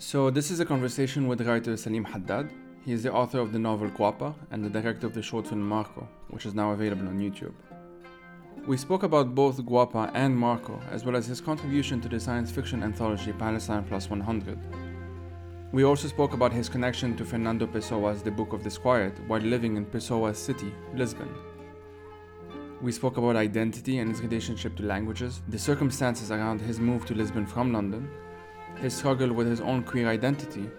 So, this is a conversation with writer Saleem Haddad. He is the author of the novel Guapa and the director of the short film Marco, which is now available on YouTube. We spoke about both Guapa and Marco, as well as his contribution to the science fiction anthology Palestine Plus 100. We also spoke about his connection to Fernando Pessoa's The Book of Disquiet while living in Pessoa's city, Lisbon. We spoke about identity and his relationship to languages, the circumstances around his move to Lisbon from London, his struggle with his own queer identity,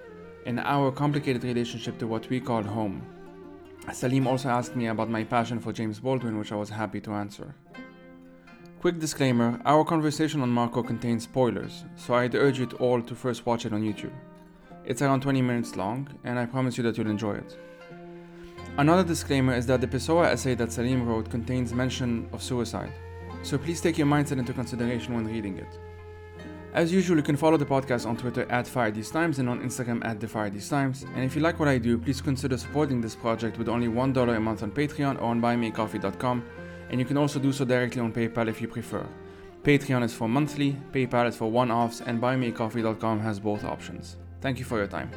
and our complicated relationship to what we call home. Saleem also asked me about my passion for James Baldwin, which I was happy to answer. Quick disclaimer our conversation on Marco contains spoilers, so I'd urge you all to first watch it on YouTube. It's around 20 minutes long, and I promise you that you'll enjoy it. Another disclaimer is that the Pessoa essay that Saleem wrote contains mention of suicide, so please take your mindset into consideration when reading it. As usual, you can follow the podcast on Twitter at Fire These Times and on Instagram at The Fire These TheFireTheseTimes. And if you like what I do, please consider supporting this project with only $1 a month on Patreon or on buymeacoffee.com. And you can also do so directly on PayPal if you prefer. Patreon is for monthly, PayPal is for one offs, and buymeacoffee.com has both options. Thank you for your time.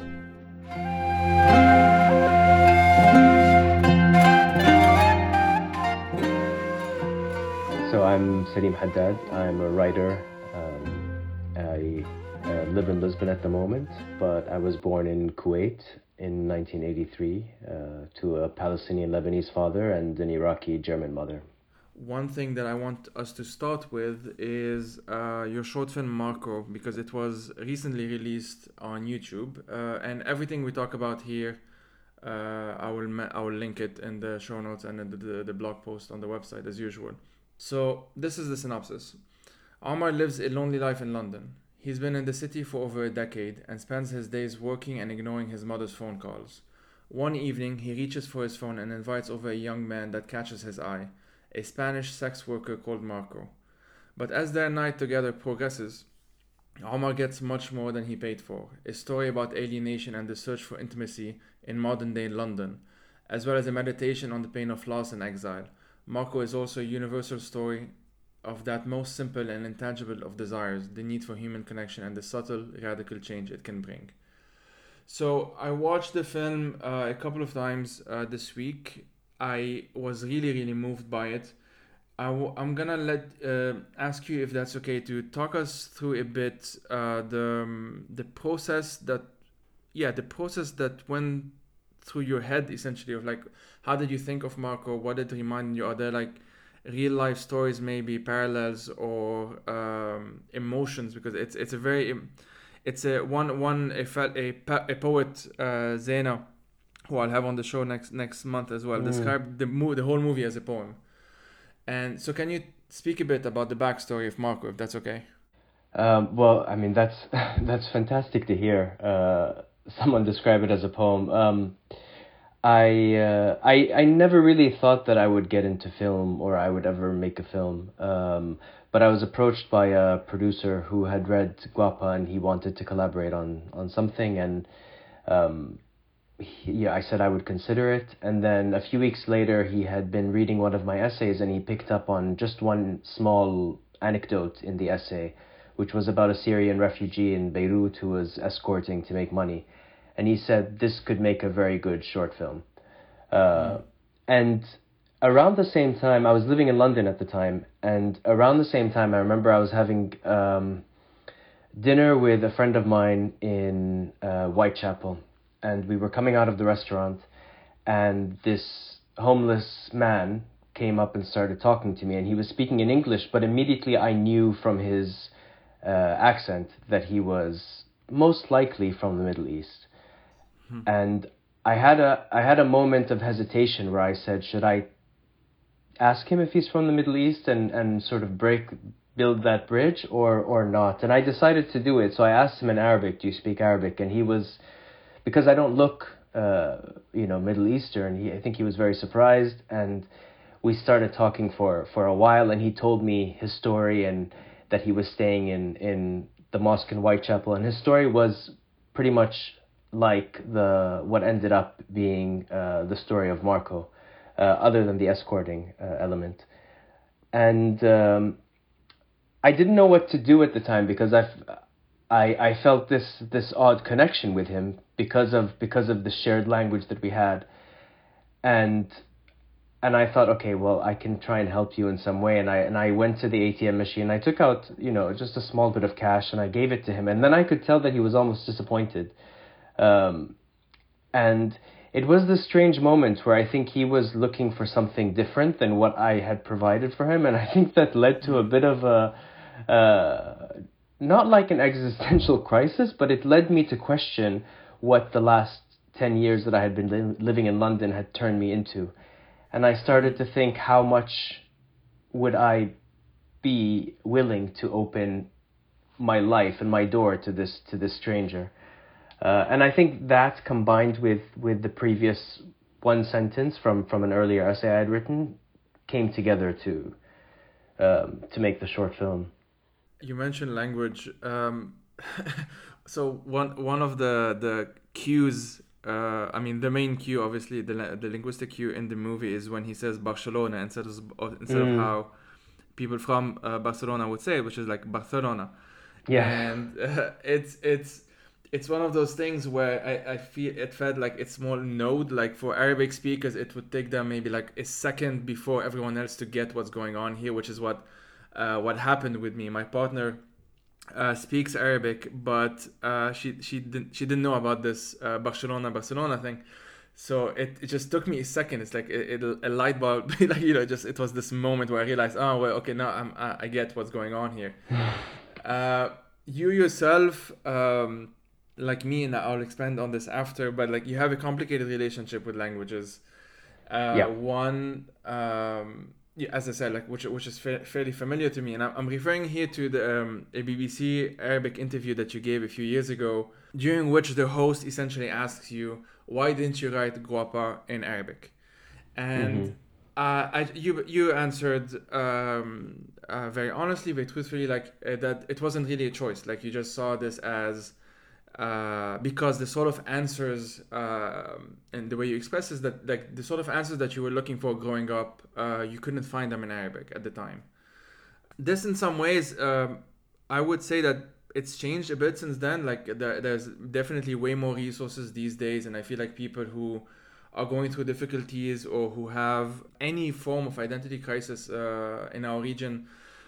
So I'm Saleem Haddad. I'm a writer I uh, live in Lisbon at the moment, but I was born in Kuwait in 1983 uh, to a Palestinian Lebanese father and an Iraqi German mother. One thing that I want us to start with is uh, your short film Marco, because it was recently released on YouTube, uh, and everything we talk about here, uh, I will I will link it in the show notes and in the, the, the blog post on the website as usual. So this is the synopsis. Omar lives a lonely life in London. He's been in the city for over a decade and spends his days working and ignoring his mother's phone calls. One evening, he reaches for his phone and invites over a young man that catches his eye, a Spanish sex worker called Marco. But as their night together progresses, Omar gets much more than he paid for a story about alienation and the search for intimacy in modern day London, as well as a meditation on the pain of loss and exile. Marco is also a universal story of that most simple and intangible of desires, the need for human connection and the subtle radical change it can bring. So I watched the film uh, a couple of times uh, this week. I was really, really moved by it. i w- I'm gonna let uh, ask you if that's okay to talk us through a bit uh, the um, the process that yeah the process that went through your head essentially of like how did you think of Marco? What did it remind you? Are there like real life stories maybe parallels or um, emotions because it's it's a very it's a one one a a, a poet uh, Zena who I'll have on the show next next month as well mm. described the mo- the whole movie as a poem. And so can you speak a bit about the backstory of Marco if that's okay? Um, well I mean that's that's fantastic to hear uh, someone describe it as a poem. Um, I uh, I I never really thought that I would get into film or I would ever make a film. Um, but I was approached by a producer who had read Guapa and he wanted to collaborate on on something and um, he, yeah, I said I would consider it. And then a few weeks later, he had been reading one of my essays and he picked up on just one small anecdote in the essay, which was about a Syrian refugee in Beirut who was escorting to make money and he said this could make a very good short film. Uh, mm. And around the same time, I was living in London at the time, and around the same time, I remember I was having um, dinner with a friend of mine in uh, Whitechapel, and we were coming out of the restaurant, and this homeless man came up and started talking to me, and he was speaking in English, but immediately I knew from his uh, accent that he was most likely from the Middle East. Hmm. And I had a I had a moment of hesitation where I said, should I ask him if he's from the Middle East and, and sort of break build that bridge or or not? And I decided to do it. So I asked him in Arabic, do you speak Arabic? And he was because I don't look uh, you know Middle Eastern. He, I think he was very surprised, and we started talking for for a while. And he told me his story and that he was staying in in the mosque in Whitechapel, and his story was pretty much like the what ended up being uh, the story of Marco, uh, other than the escorting uh, element. And um, I didn't know what to do at the time because I've I I felt this this odd connection with him because of because of the shared language that we had, and and I thought, okay, well, I can try and help you in some way. And I and I went to the ATM machine. I took out, you know, just a small bit of cash, and I gave it to him. And then I could tell that he was almost disappointed. Um, and it was this strange moment where I think he was looking for something different than what I had provided for him, and I think that led to a bit of a. Uh, not like an existential crisis, but it led me to question what the last 10 years that I had been li- living in London had turned me into and I started to think how much would I be willing to open my life and my door to this to this stranger. Uh, and I think that combined with, with the previous one sentence from, from an earlier essay I had written came together to um, to make the short film. You mentioned language. Um, so one one of the the cues uh, I mean, the main cue, obviously, the the linguistic cue in the movie is when he says Barcelona instead of instead mm. of how people from uh, Barcelona would say it, which is like Barcelona. Yeah, and uh, it's it's it's one of those things where I, I feel it felt like it's more node like for Arabic speakers it would take them maybe like a second before everyone else to get what's going on here, which is what uh, what happened with me. My partner uh, speaks Arabic, but uh, she she didn't she didn't know about this uh, Barcelona Barcelona thing. So it, it just took me a second. It's like it, it a light bulb, like you know, just it was this moment where I realized, oh well, okay, now I'm I, I get what's going on here. Uh, you yourself, um, like me, and I'll expand on this after, but like you have a complicated relationship with languages. Uh, yeah. One. Um, yeah, as I said, like which which is fa- fairly familiar to me, and I'm, I'm referring here to the um, a BBC Arabic interview that you gave a few years ago, during which the host essentially asks you, "Why didn't you write Guapa in Arabic?" And mm-hmm. uh, I you you answered um, uh, very honestly, very truthfully, like uh, that it wasn't really a choice. Like you just saw this as uh, because the sort of answers uh, and the way you express is that like the sort of answers that you were looking for growing up, uh, you couldn't find them in Arabic at the time. This, in some ways, um, I would say that it's changed a bit since then. Like there, there's definitely way more resources these days, and I feel like people who are going through difficulties or who have any form of identity crisis uh, in our region,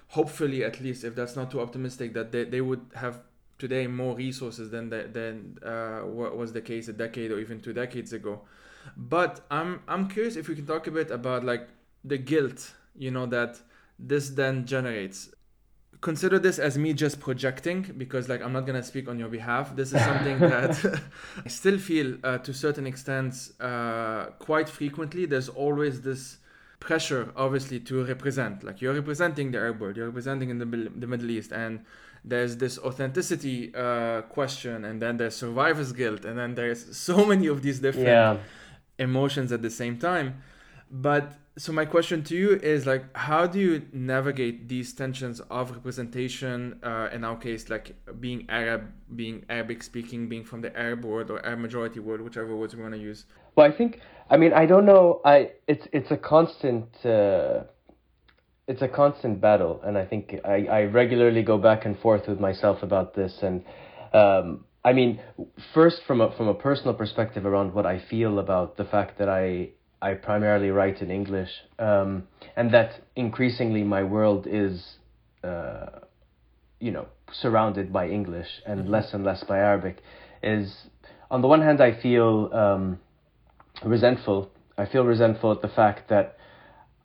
hopefully, at least, if that's not too optimistic, that they, they would have today more resources than the, than uh, what was the case a decade or even two decades ago. But I'm I'm curious if we can talk a bit about like the guilt, you know, that this then generates. Consider this as me just projecting because like I'm not gonna speak on your behalf. This is something that I still feel uh, to certain extents uh, quite frequently. There's always this pressure obviously to represent like you're representing the arab world you're representing in the, the middle east and there's this authenticity uh, question and then there's survivor's guilt and then there's so many of these different yeah. emotions at the same time but so my question to you is like how do you navigate these tensions of representation uh, in our case like being arab being arabic speaking being from the arab world or arab majority world whichever words we want to use well i think i mean i don't know i it's it's a constant uh it's a constant battle, and I think I, I regularly go back and forth with myself about this. And um, I mean, first from a from a personal perspective around what I feel about the fact that I I primarily write in English, um, and that increasingly my world is, uh, you know, surrounded by English and mm-hmm. less and less by Arabic, is on the one hand I feel um, resentful. I feel resentful at the fact that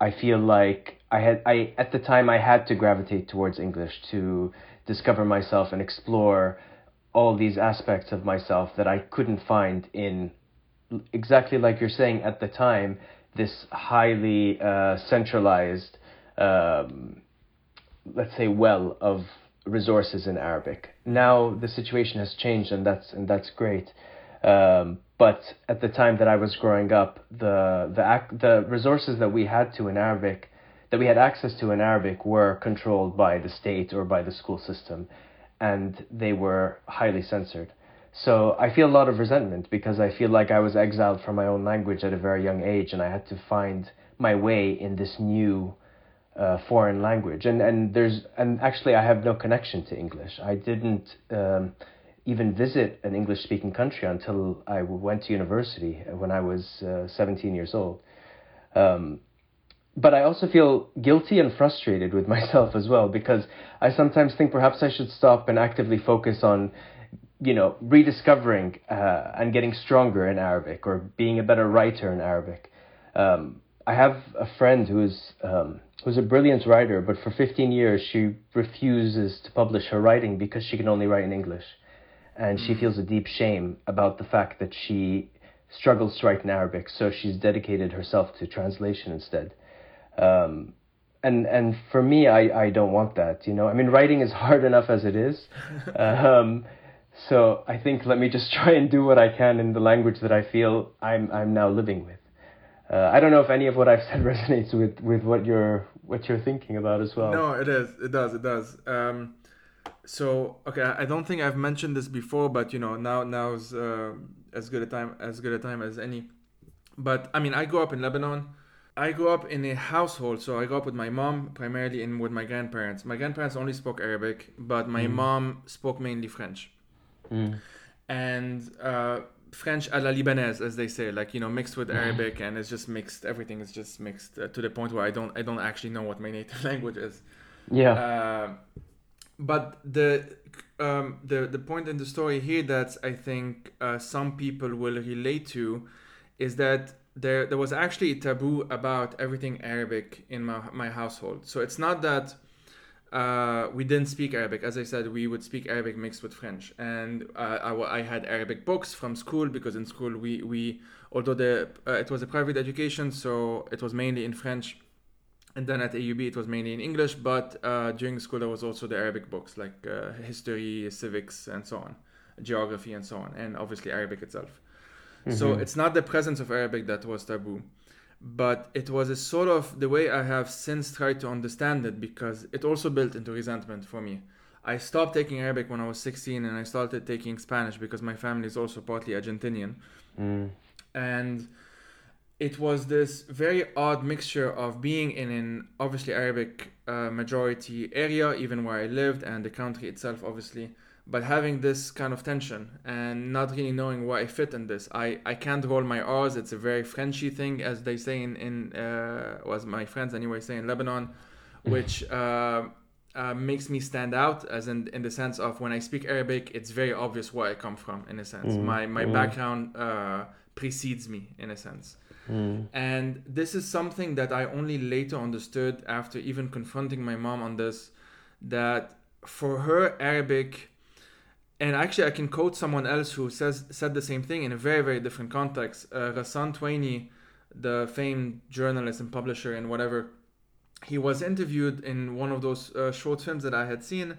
I feel like I had I at the time I had to gravitate towards English to discover myself and explore all these aspects of myself that I couldn't find in exactly like you're saying at the time this highly uh, centralized um, let's say well of resources in Arabic. Now the situation has changed and that's and that's great. Um, but at the time that I was growing up, the the the resources that we had to in Arabic that we had access to in Arabic were controlled by the state or by the school system, and they were highly censored. So I feel a lot of resentment because I feel like I was exiled from my own language at a very young age, and I had to find my way in this new uh, foreign language, and and there's and actually I have no connection to English. I didn't um, even visit an English speaking country until I went to university when I was uh, 17 years old. Um, but I also feel guilty and frustrated with myself as well because I sometimes think perhaps I should stop and actively focus on, you know, rediscovering uh, and getting stronger in Arabic or being a better writer in Arabic. Um, I have a friend who's um, who's a brilliant writer, but for 15 years she refuses to publish her writing because she can only write in English, and she mm. feels a deep shame about the fact that she struggles to write in Arabic. So she's dedicated herself to translation instead. Um, and and for me, I, I don't want that. You know, I mean, writing is hard enough as it is. um, so I think let me just try and do what I can in the language that I feel I'm I'm now living with. Uh, I don't know if any of what I've said resonates with, with what you're what you're thinking about as well. No, it is. It does. It does. Um, so okay, I don't think I've mentioned this before, but you know now now's uh, as good a time as good a time as any. But I mean, I grew up in Lebanon. I grew up in a household, so I grew up with my mom primarily and with my grandparents. My grandparents only spoke Arabic, but my mm. mom spoke mainly French. Mm. And uh, French a la Libanaise, as they say, like you know, mixed with Arabic, and it's just mixed. Everything is just mixed uh, to the point where I don't, I don't actually know what my native language is. Yeah. Uh, but the um, the the point in the story here that I think uh, some people will relate to is that there there was actually a taboo about everything Arabic in my my household. So it's not that uh, we didn't speak Arabic. As I said, we would speak Arabic mixed with French, and uh, I, I, had Arabic books from school because in school we we although the uh, it was a private education, so it was mainly in French, and then at AUB it was mainly in English. But uh, during school there was also the Arabic books like uh, history, civics, and so on, geography, and so on, and obviously Arabic itself. Mm-hmm. So it's not the presence of Arabic that was taboo, but it was a sort of the way I have since tried to understand it because it also built into resentment for me. I stopped taking Arabic when I was 16 and I started taking Spanish because my family is also partly Argentinian. Mm. And it was this very odd mixture of being in an obviously Arabic uh, majority area, even where I lived, and the country itself, obviously, but having this kind of tension and not really knowing where I fit in this. I, I can't roll my R's. It's a very Frenchy thing, as they say in, in uh, was my friends anyway say in Lebanon, which uh, uh, makes me stand out as in, in the sense of when I speak Arabic, it's very obvious where I come from in a sense. Mm. My, my mm. background uh, precedes me in a sense. Mm. And this is something that I only later understood after even confronting my mom on this, that for her Arabic and actually I can quote someone else who says said the same thing in a very very different context. Uh, Ghassan Tueni, the famed journalist and publisher and whatever, he was interviewed in one of those uh, short films that I had seen.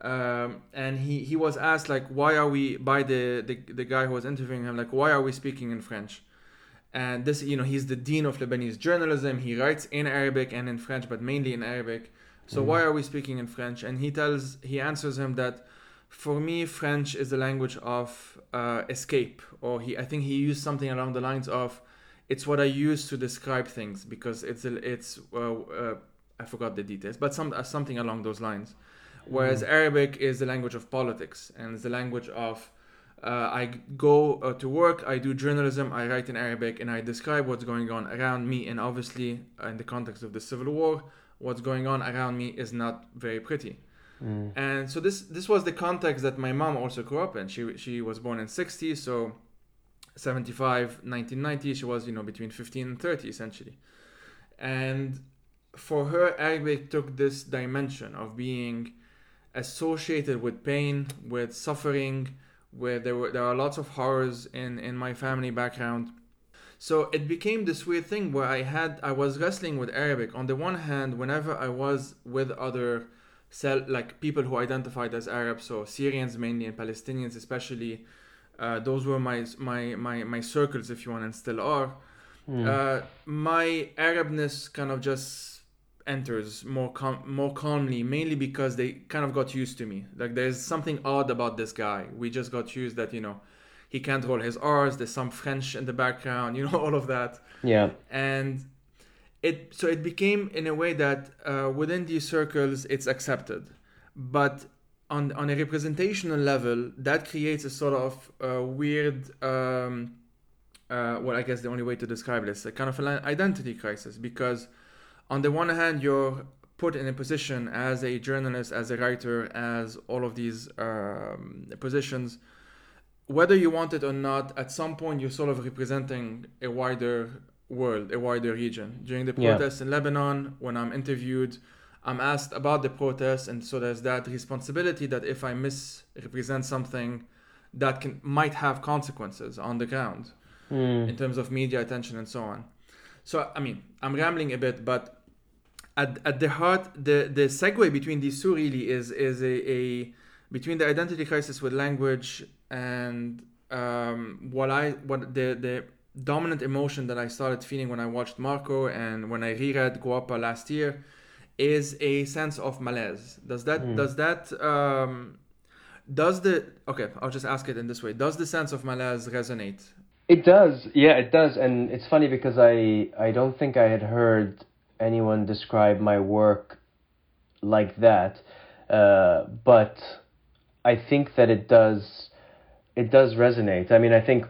Um, and he, he was asked like why are we by the, the the guy who was interviewing him like why are we speaking in French and this you know he's the dean of Lebanese journalism he writes in Arabic and in French but mainly in Arabic so mm. why are we speaking in French and he tells he answers him that for me, French is the language of uh, escape, or he. I think he used something along the lines of, "It's what I use to describe things because it's a, it's uh, uh, I forgot the details, but some uh, something along those lines." Whereas mm. Arabic is the language of politics and it's the language of uh, I go uh, to work, I do journalism, I write in Arabic, and I describe what's going on around me. And obviously, in the context of the civil war, what's going on around me is not very pretty. Mm. And so this this was the context that my mom also grew up in. She she was born in 60, so 75, 1990, she was, you know, between 15 and 30 essentially. And for her, Arabic took this dimension of being associated with pain, with suffering, where there were there are lots of horrors in in my family background. So it became this weird thing where I had I was wrestling with Arabic. On the one hand, whenever I was with other sell like people who identified as Arabs, so Syrians mainly and Palestinians especially. Uh, those were my my my my circles, if you want, and still are. Mm. Uh, my Arabness kind of just enters more com- more calmly, mainly because they kind of got used to me. Like there's something odd about this guy. We just got used that you know he can't roll his R's. There's some French in the background, you know, all of that. Yeah. And it so it became in a way that uh, within these circles it's accepted, but on on a representational level that creates a sort of uh, weird. Um, uh, well, I guess the only way to describe it is a kind of an identity crisis because, on the one hand, you're put in a position as a journalist, as a writer, as all of these um, positions, whether you want it or not, at some point you're sort of representing a wider world, a wider region. During the protests yeah. in Lebanon, when I'm interviewed, I'm asked about the protests, and so there's that responsibility that if I misrepresent something, that can might have consequences on the ground mm. in terms of media attention and so on. So I mean, I'm rambling a bit, but at, at the heart, the the segue between these two really is is a, a between the identity crisis with language and um, what I what the the dominant emotion that I started feeling when I watched Marco and when I reread Guapa last year is a sense of malaise. Does that mm. does that um, does the okay? I'll just ask it in this way. Does the sense of malaise resonate it does, yeah, it does, and it's funny because I I don't think I had heard anyone describe my work like that, uh, but I think that it does it does resonate. I mean, I think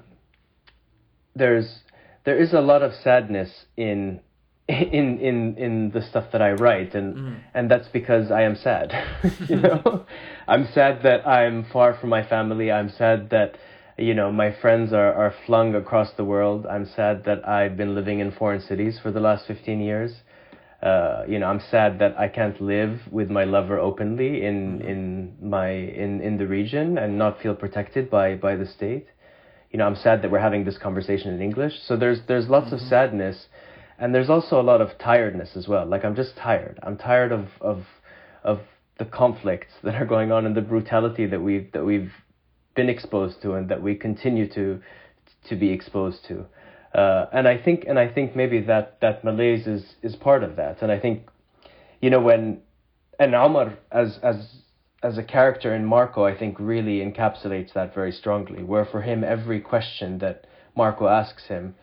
there's there is a lot of sadness in in in in the stuff that I write, and mm. and that's because I am sad. you know, I'm sad that I'm far from my family. I'm sad that you know, my friends are, are flung across the world. I'm sad that I've been living in foreign cities for the last 15 years. Uh, you know, I'm sad that I can't live with my lover openly in mm-hmm. in my in in the region and not feel protected by by the state. You know, I'm sad that we're having this conversation in English. So there's there's lots mm-hmm. of sadness, and there's also a lot of tiredness as well. Like I'm just tired. I'm tired of of of the conflicts that are going on and the brutality that we've that we've been exposed to and that we continue to to be exposed to. Uh, and I think and I think maybe that that malaise is is part of that. And I think, you know, when and Omar as as as a character in Marco, I think really encapsulates that very strongly. Where for him, every question that Marco asks him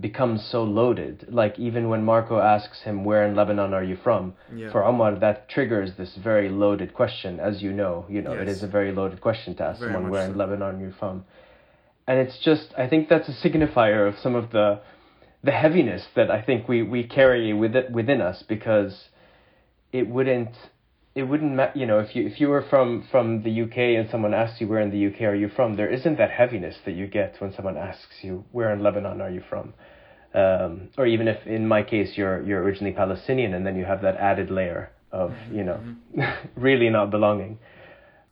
becomes so loaded. Like even when Marco asks him, "Where in Lebanon are you from?" Yeah. For Omar, that triggers this very loaded question. As you know, you know yes. it is a very loaded question to ask very someone, "Where so. in Lebanon are you from?" And it's just, I think that's a signifier of some of the the heaviness that I think we we carry with it, within us because it wouldn't it wouldn't ma- you know if you if you were from from the UK and someone asks you where in the UK are you from? There isn't that heaviness that you get when someone asks you where in Lebanon are you from? Um, or even if in my case you're you're originally Palestinian and then you have that added layer of you know really not belonging.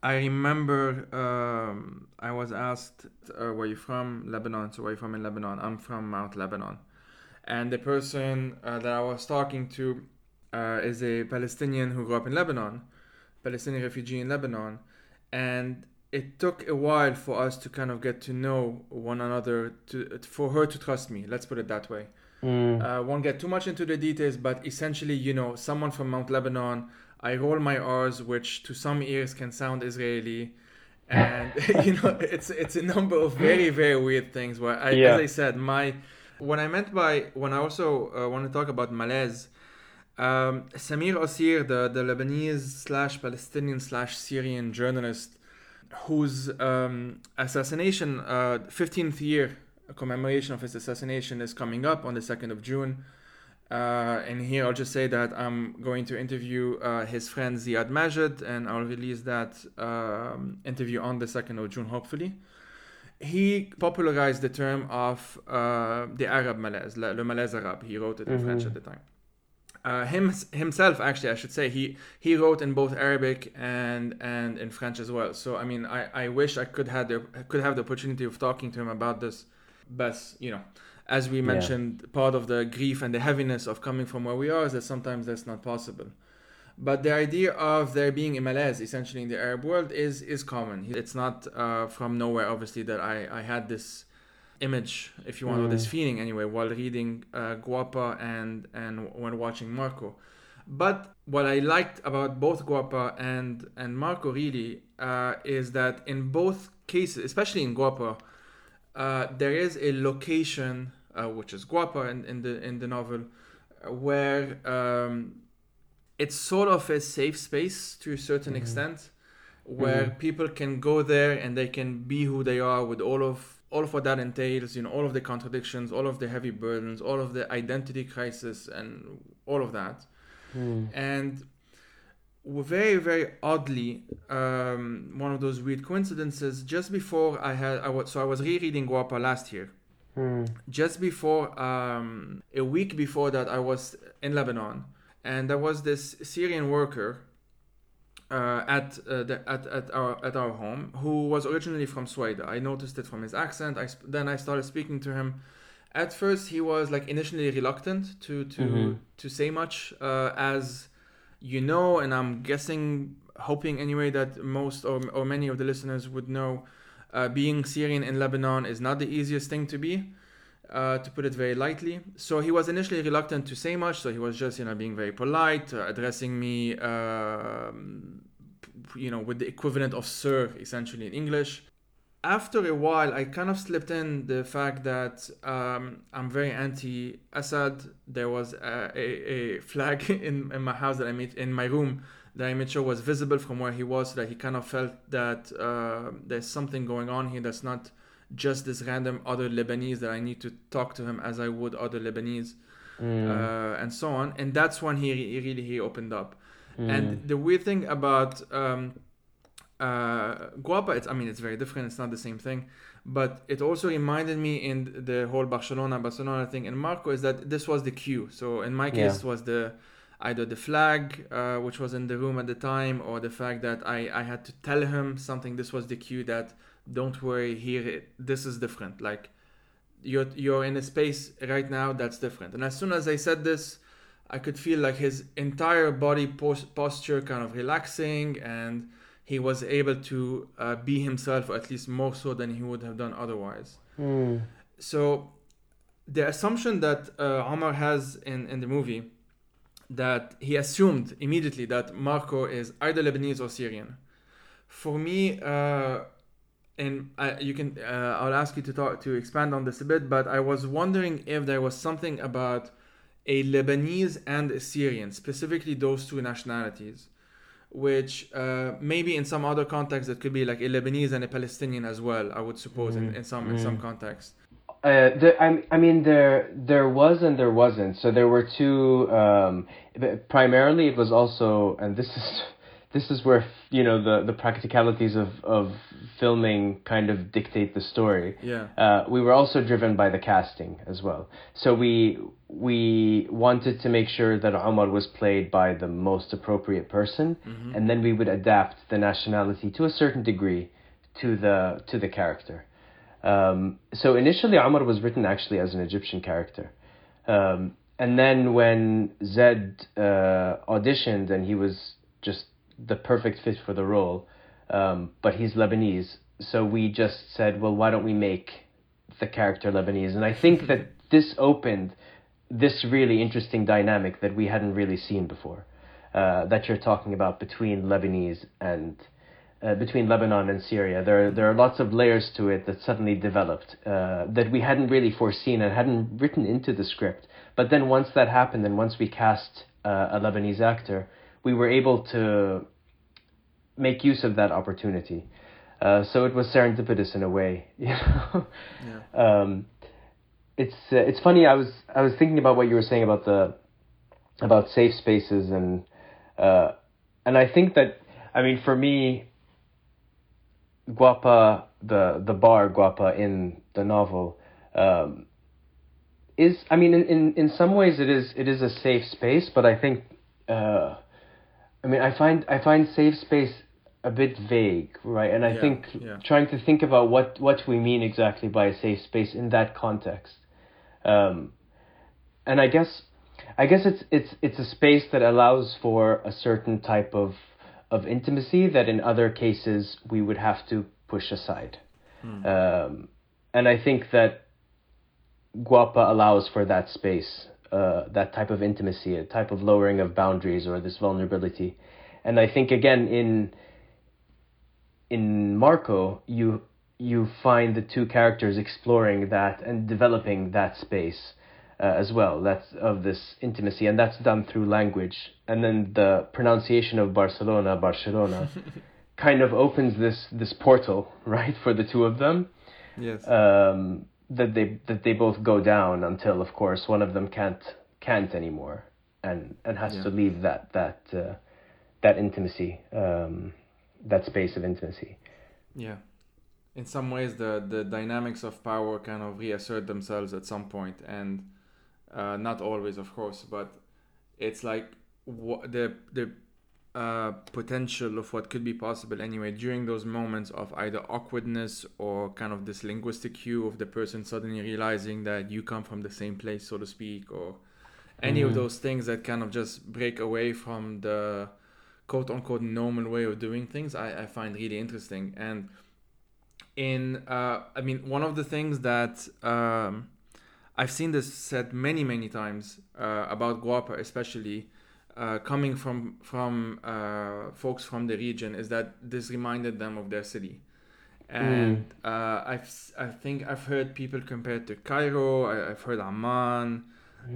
I remember um, I was asked uh, where you from? Lebanon. So where are you from in Lebanon? I'm from Mount Lebanon. And the person uh, that I was talking to uh, is a Palestinian who grew up in Lebanon Palestinian refugee in Lebanon and it took a while for us to kind of get to know one another to for her to trust me let's put it that way mm. uh, won't get too much into the details but essentially you know someone from mount lebanon i roll my r's which to some ears can sound israeli and you know it's it's a number of very very weird things where I, yeah. as i said my what i meant by when i also uh, want to talk about malaise um, Samir Kassir the, the lebanese slash palestinian slash syrian journalist whose um, assassination, uh, 15th year commemoration of his assassination is coming up on the 2nd of June. Uh, and here I'll just say that I'm going to interview uh, his friend Ziad Majed, and I'll release that um, interview on the 2nd of June, hopefully. He popularized the term of uh, the Arab malaise, le malaise arabe. He wrote it in mm-hmm. French at the time uh, him himself actually I should say he he wrote in both Arabic and and in French as well. So I mean I, I wish I could had the could have the opportunity of talking to him about this, but you know, as we mentioned, yeah. part of the grief and the heaviness of coming from where we are is that sometimes that's not possible. But the idea of there being a malaise essentially in the Arab world is is common. It's not uh, from nowhere, obviously, that I I had this image, if you want, mm. or this feeling anyway, while reading uh, Guapa and and when watching Marco. But what I liked about both Guapa and and Marco really uh, is that in both cases, especially in Guapa, uh, there is a location uh, which is Guapa in, in the in the novel where um, it's sort of a safe space to a certain Mhm. extent, where Mhm. people can go there and they can be who they are with all of all of what that entails. You know, all of the contradictions, all of the heavy burdens, all of the identity crisis, and all of that. Mm. And very, very oddly, um, one of those weird coincidences. Just before I had, I was so I was rereading Guapa last year. Mm. Just before, um, a week before that, I was in Lebanon, and there was this Syrian worker uh, at uh, the, at at our at our home who was originally from Sweden. I noticed it from his accent. I sp- then I started speaking to him. At first, he was like initially reluctant to to Mhm. to say much, uh, as you know, and I'm guessing, hoping anyway that most or or many of the listeners would know. Uh, being Syrian in Lebanon is not the easiest thing to be, uh, to put it very lightly. So he was initially reluctant to say much. So he was just, you know, being very polite, uh, addressing me, p- you know, with the equivalent of "sir" essentially in English. After a while, I kind of slipped in the fact that um, I'm very anti-Assad. There was a, a, a flag in, in my house that I made in my room that I made sure was visible from where he was, so that he kind of felt that uh, there's something going on here that's not just this random other Lebanese that I need to talk to him as I would other Lebanese, Mm. uh, and so on. And that's when he, he really he opened up. Mm. And the weird thing about um, uh, Guapa, it's I mean it's very different. It's not the same thing, but it also reminded me in the whole Barcelona Barcelona thing in Marco is that this was the cue. So in my case Yeah. was the either the flag uh, which was in the room at the time or the fact that I I had to tell him something. This was the cue that don't worry here it, this is different. Like you're you're in a space right now that's different. And as soon as I said this. I could feel like his entire body pos- posture kind of relaxing, and he was able to uh, be himself, at least more so than he would have done otherwise. Mm. So, the assumption that uh, Omar has in, in the movie that he assumed immediately that Marco is either Lebanese or Syrian. For me, uh, and I, you can, uh, I'll ask you to talk to expand on this a bit, but I was wondering if there was something about a Lebanese and a Syrian, specifically those two nationalities, which uh, maybe in some other context it could be like a Lebanese and a Palestinian as well. I would suppose in, Mm, in some in some mm. context. Uh, there, I, I mean, there there was and there wasn't. So there were two. Um, primarily, it was also, and this is this is where you know the the practicalities of of filming kind of dictate the story. Yeah. Uh, we were also driven by the casting as well. So we we wanted to make sure that Omar was played by the most appropriate person, Mhm. and then we would adapt the nationality to a certain degree to the to the character. Um, so initially, Omar was written actually as an Egyptian character, um, and then when Zed uh, auditioned and he was just the perfect fit for the role, um, but he's Lebanese, so we just said, well, why don't we make the character Lebanese? And I think that this opened this really interesting dynamic that we hadn't really seen before, uh, that you're talking about between Lebanese and uh, between Lebanon and Syria. There, there are lots of layers to it that suddenly developed uh, that we hadn't really foreseen and hadn't written into the script. But then once that happened, and once we cast uh, a Lebanese actor, we were able to make use of that opportunity. Uh, so it was serendipitous in a way, you know. Yeah. um, it's uh, it's funny. I was I was thinking about what you were saying about the about safe spaces and uh, and I think that I mean for me, Guapa the the bar Guapa in the novel um, is I mean in, in in some ways it is it is a safe space, but I think uh, I mean I find I find safe space a bit vague, right? And I Yeah, think yeah. trying to think about what what we mean exactly by a safe space in that context. Um, and I guess I guess it's it's it's a space that allows for a certain type of of intimacy that in other cases we would have to push aside. Hmm. Um, and I think that Guapa allows for that space, uh, that type of intimacy, a type of lowering of boundaries or this vulnerability. And I think again in in Marco, you you find the two characters exploring that and developing that space. uh, as well. That's of this intimacy, and that's done through language. And then the pronunciation of Barcelona, Barcelona, kind of opens this this portal, right, for the two of them. Yes. Um, that they that they both go down until, of course, one of them can't can't anymore, and and has Yeah. to leave that that uh, that intimacy, um, that space of intimacy. Yeah. In some ways, the, the dynamics of power kind of reassert themselves at some point, and uh, not always, of course, but it's like the the uh, potential of what could be possible anyway during those moments of either awkwardness or kind of this linguistic cue of the person suddenly realizing that you come from the same place, so to speak, or any of Mhm. those things that kind of just break away from the quote unquote normal way of doing things, I, I find really interesting. And in, uh, I mean, one of the things that um, I've seen this said many, many times uh, about Guapa, especially uh, coming from from uh, folks from the region, is that this reminded them of their city. And uh, I've I think I've heard people compare it to Cairo. I, I've heard Amman.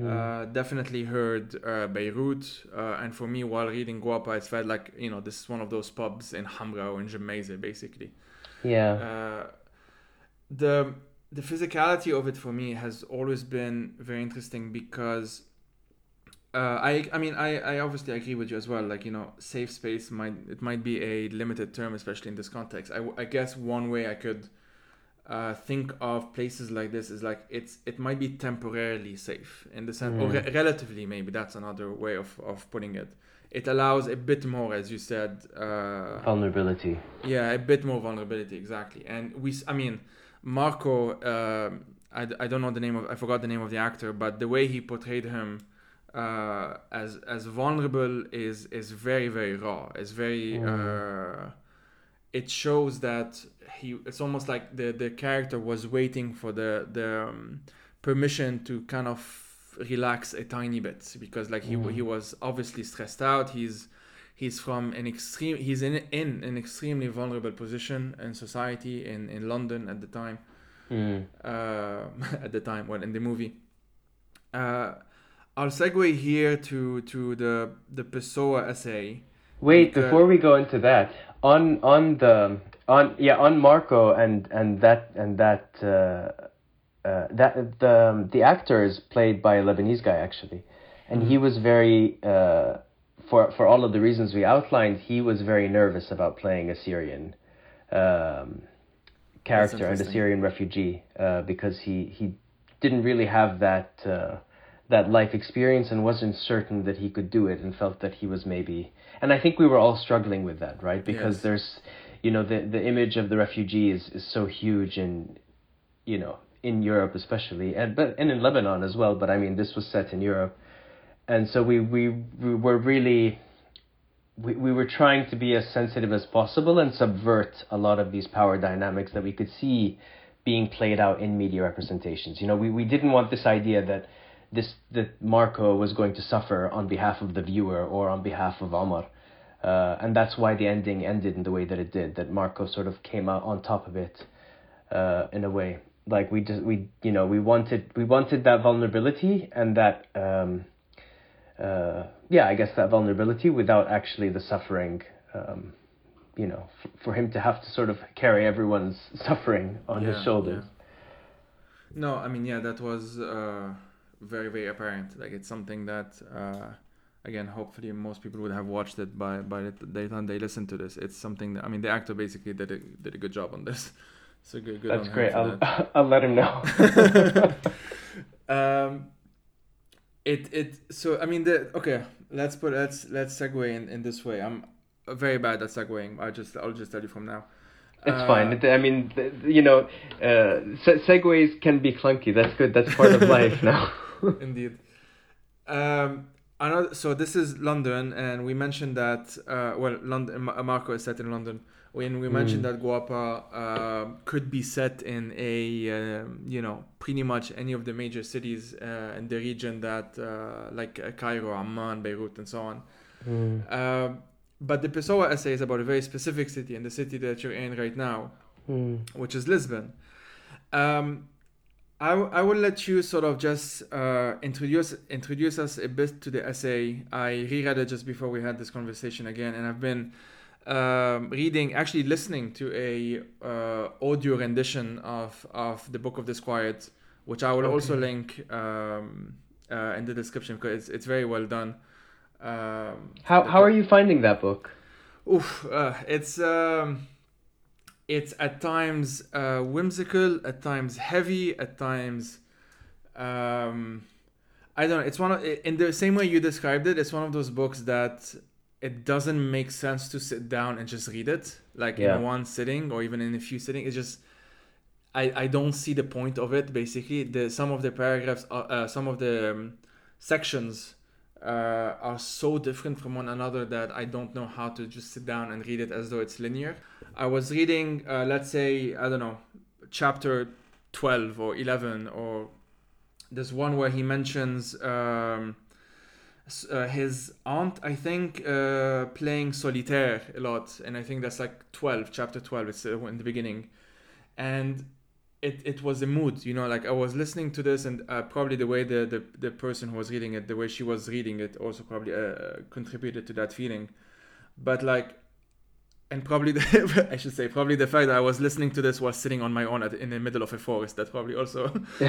Uh, definitely heard uh, Beirut, uh, and for me, while reading Guapa, it felt like you know this is one of those pubs in Hamra or in Gemmayze, basically. yeah. Uh, the the physicality of it for me has always been very interesting because uh, I I mean I, I obviously agree with you as well. Like you know, safe space might it might be a limited term, especially in this context. I, I guess one way I could uh, think of places like this is like it's it might be temporarily safe in the sense or Mm. re- relatively maybe that's another way of, of putting it. It allows a bit more, as you said, uh, Vulnerability. yeah, a bit more vulnerability, exactly. And we, I mean, Marco, um I don't know the name of, I forgot the name of the actor, but the way he portrayed him uh, as as vulnerable is is very very raw. It's very, uh, it shows that he, it's almost like the the character was waiting for the the um, permission to kind of relax a tiny bit because like he Mm. he was obviously stressed out. He's he's from an extreme he's in in an extremely vulnerable position in society in in London at the time Mm. uh, at the time well in the movie uh, I'll segue here to to the the Pessoa essay Wait, Because- before we go into that, on on the on yeah on Marco and and that and that uh, uh, that the the actor is played by a Lebanese guy actually, and he was very uh, for for all of the reasons we outlined, he was very nervous about playing a Syrian um, character and a. Syrian refugee uh, because he he didn't really have that. That life experience and wasn't certain that he could do it and felt that he was maybe and I think we were all struggling with that right because Yes. there's you know the the image of the refugee is, is so huge in you know in Europe especially and but and in Lebanon as well but I mean this was set in Europe and so we we, we were really we, we were trying to be as sensitive as possible and subvert a lot of these power dynamics that we could see being played out in media representations. You know, we, we didn't want this idea that this that Marco was going to suffer on behalf of the viewer or on behalf of Omar. Uh, and that's why the ending ended in the way that it did, that Marco sort of came out on top of it uh, in a way. Like we just we you know, we wanted we wanted that vulnerability and that um, uh, yeah, I guess that vulnerability without actually the suffering, um, you know, f- for him to have to sort of carry everyone's suffering on his Yeah, shoulders. yeah. No, I mean, yeah, that was uh, very, very apparent. Like, it's something that, uh, again, hopefully most people would have watched it by by the time they listen to this. It's something that I mean, the actor basically did a did a good job on this. So good, good. That's on great. I'll, that. I'll let him know. um, it it so I mean the okay. Let's put let's let's segue in, in this way. I'm very bad at segueing. I just I'll just tell you from now. It's Uh, fine. I mean, you know, uh, segues can be clunky. That's good. That's part of life now. Indeed. Um, another, so this is London, and we mentioned that uh, well, London. Marco is set in London. When we mentioned Mm. that Guapa uh, could be set in a um, you know pretty much any of the major cities uh, in the region that uh, like uh, Cairo, Amman, Beirut, and so on. Mm. Um, but the Pessoa essay is about a very specific city, and the city that you're in right now, Mm. which is Lisbon. Um, I, w- I will let you sort of just uh, introduce introduce us a bit to the essay. I reread it just before we had this conversation again, and I've been um, reading, actually listening to a uh, audio rendition of of the Book of Disquiet, which I will Okay. also link um, uh, in the description because it's, it's very well done. Um, How how are you finding that book? Oof, uh, it's um, it's at times uh, whimsical, at times heavy, at times um, I don't know. It's one of in the same way you described it. It's one of those books that it doesn't make sense to sit down and just read it like Yeah. in one sitting or even in a few sitting. It's just I I don't see the point of it. Basically, the some of the paragraphs, are, uh, some of the um, sections uh, are so different from one another that I don't know how to just sit down and read it as though it's linear. I was reading, uh, let's say, I don't know, chapter 12 or 11, or there's one where he mentions um, uh, his aunt, I think, uh, playing solitaire a lot. And I think that's like 12, chapter 12, it's uh, in the beginning. And it, it was a mood, you know, like I was listening to this, and uh, probably the way the, the, the person who was reading it, the way she was reading it, also probably uh, contributed to that feeling. But like, and probably the, I should say probably the fact that I was listening to this while sitting on my own at, in the middle of a forest that probably also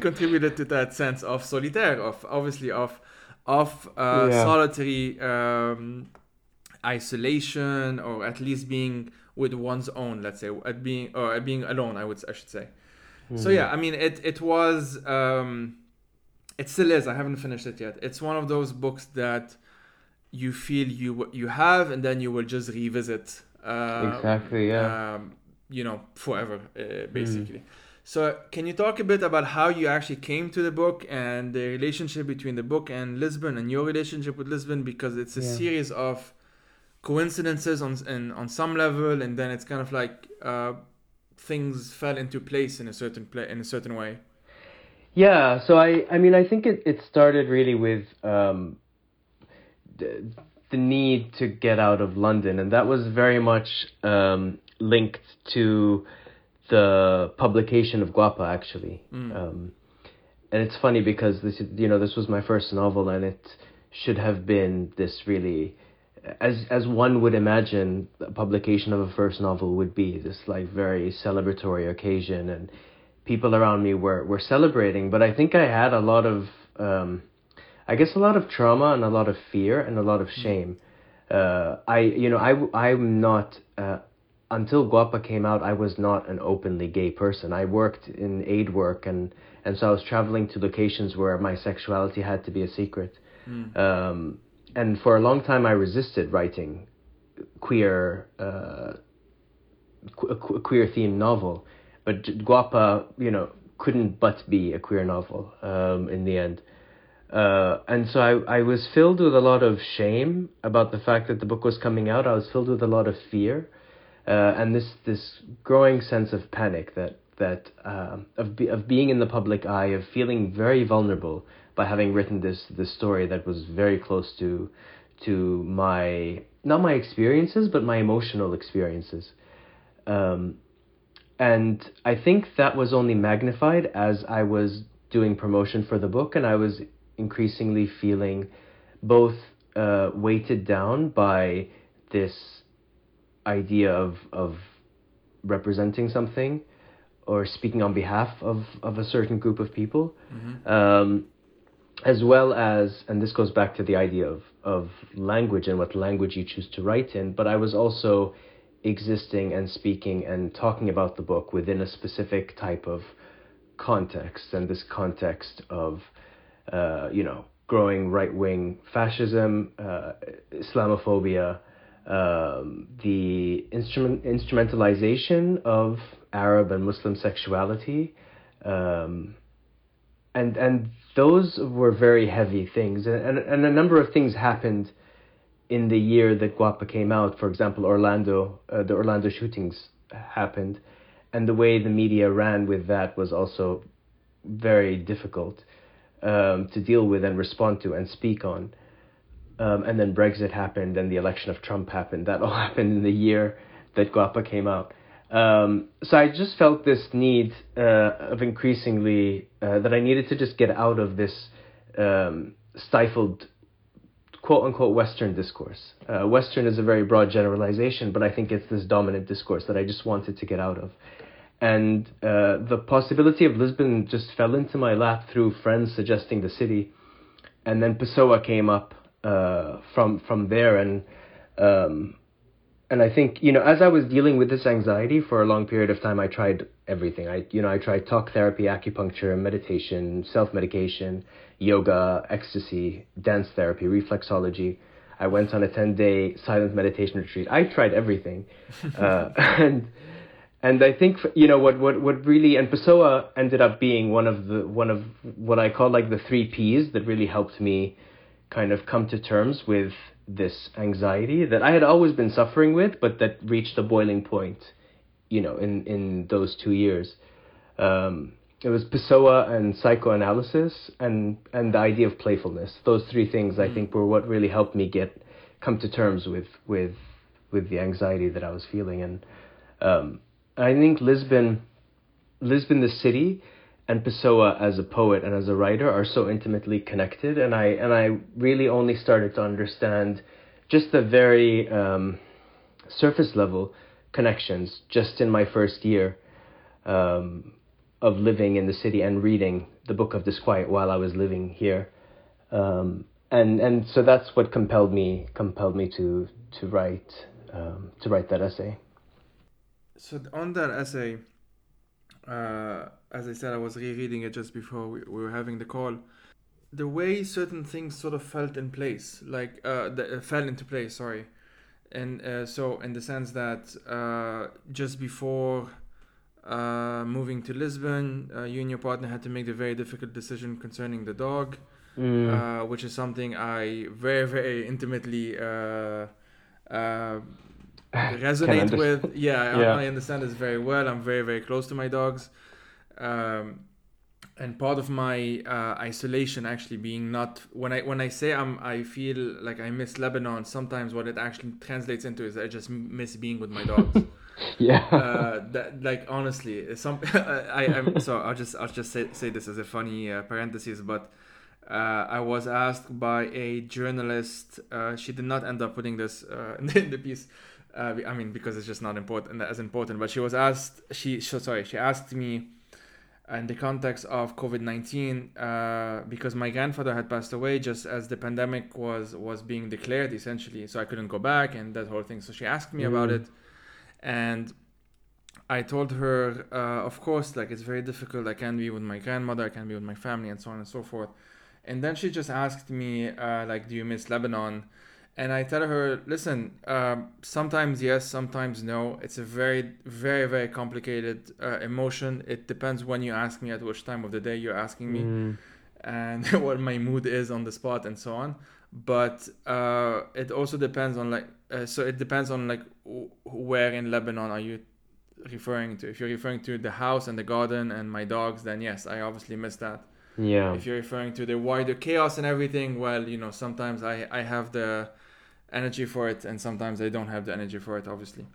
contributed to that sense of solitaire of obviously of of uh, Yeah. solitary um, isolation or at least being with one's own let's say at being or at being alone I would I should say so Hmm. yeah I mean it it was um, it still is I haven't finished it yet it's one of those books that you feel you you have and then you will just revisit uh, Exactly, yeah. um, you know forever uh, basically so can you talk a bit about how you actually came to the book and the relationship between the book and lisbon and your relationship with lisbon because it's a Yeah. series of coincidences on and on some level and then it's kind of like uh, things fell into place in a certain play in a certain way Yeah, so I, I mean, I think it, it started really with um, the, the need to get out of London, and that was very much um, linked to the publication of Guapa, actually. Um, and it's funny because this, you know, this was my first novel, and it should have been this really, as as one would imagine, the publication of a first novel would be this like very celebratory occasion, and people around me were were celebrating. But I think I had a lot of, um, I guess, a lot of trauma and a lot of fear and a lot of shame. Uh, I, you know, I I'm not. Uh, until Guapa came out, I was not an openly gay person. I worked in aid work, and and so I was traveling to locations where my sexuality had to be a secret. Um, and for a long time, I resisted writing queer, uh, queer themed novel. But Guapa, you know, couldn't but be a queer novel um, in the end. Uh, and so I, I was filled with a lot of shame about the fact that the book was coming out. I was filled with a lot of fear, uh, and this this growing sense of panic that that um, of be, of being in the public eye, of feeling very vulnerable by having written this this story that was very close to to my not my experiences but my emotional experiences. Um, and I think that was only magnified as I was doing promotion for the book, and I was increasingly feeling both uh, weighted down by this idea of of representing something or speaking on behalf of, of a certain group of people, um, as well as, and this goes back to the idea of, of language and what language you choose to write in, but I was also existing and speaking and talking about the book within a specific type of context, and this context of, uh, you know, growing right wing fascism, uh, Islamophobia, um, the instrument instrumentalization of Arab and Muslim sexuality, um, and and those were very heavy things, and, and and a number of things happened in the year that Guapa came out. For example, Orlando, uh, the Orlando shootings happened, and the way the media ran with that was also very difficult um, to deal with and respond to and speak on. Um, and then Brexit happened, and the election of Trump happened. That all happened in the year that Guapa came out. Um, so I just felt this need uh, of increasingly uh, that I needed to just get out of this um, stifled quote unquote Western discourse. Uh, Western is a very broad generalization, but I think it's this dominant discourse that I just wanted to get out of. And uh, the possibility of Lisbon just fell into my lap through friends suggesting the city, and then Pessoa came up uh, from from there, and um, and I think you know as I was dealing with this anxiety for a long period of time, I tried everything. I you know I tried talk therapy, acupuncture, meditation, self medication, yoga, ecstasy, dance therapy, reflexology. I went on a ten day silent meditation retreat. I tried everything, uh, and and I think you know what what what really and Pessoa ended up being one of the one of what I call like the three P's that really helped me kind of come to terms with this anxiety that I had always been suffering with, but that reached a boiling point, you know, in in those two years. Um, it was Pessoa and psychoanalysis and and the idea of playfulness. Those three things I mm. think were what really helped me get come to terms with with with the anxiety that I was feeling and um, I think Lisbon Lisbon the city and Pessoa as a poet and as a writer are so intimately connected and I and I really only started to understand just the very um, surface level connections just in my first year um, of living in the city and reading the book of disquiet while I was living here. Um, and and so that's what compelled me compelled me to to write um, to write that essay. So on that essay uh, as I said, I was rereading it just before we, we were having the call. The way certain things sort of felt in place, like uh, the, uh, fell into place. Sorry, and uh, so in the sense that uh, just before uh, moving to Lisbon, uh, you and your partner had to make the very difficult decision concerning the dog, mm. uh, which is something I very very intimately uh, uh, resonate with. Yeah, yeah. I, understand this very well. I'm very very close to my dogs, um, and part of my uh, isolation actually being not when I when I say I'm I feel like I miss Lebanon. Sometimes what it actually translates into is I just miss being with my dogs. yeah. Uh, that like honestly, some I I'm so I'll just I'll just say say this as a funny uh, parenthesis, but. Uh, I was asked by a journalist. Uh, she did not end up putting this uh, in the piece, uh, I mean, because it's just not important as important. But she was asked. She, she sorry. She asked me in the context of COVID nineteen uh, because my grandfather had passed away just as the pandemic was was being declared essentially. So I couldn't go back and that whole thing. So she asked me mm. about it, and I told her, uh, of course, like it's very difficult. I can't be with my grandmother. I can't be with my family, and so on and so forth. And then she just asked me, uh, like, do you miss Lebanon? And I tell her, listen, um, sometimes yes, sometimes no. It's a very, very, very complicated uh, emotion. It depends when you ask me at which time of the day you're asking me, mm. and what my mood is on the spot and so on. But uh, it also depends on like, uh, so it depends on like w- where in Lebanon are you referring to. If you're referring to the house and the garden and my dogs, then yes, I obviously miss that. Yeah. If you're referring to the wider chaos and everything, well, you know, sometimes I I have the energy for it, and sometimes I don't have the energy for it. Obviously.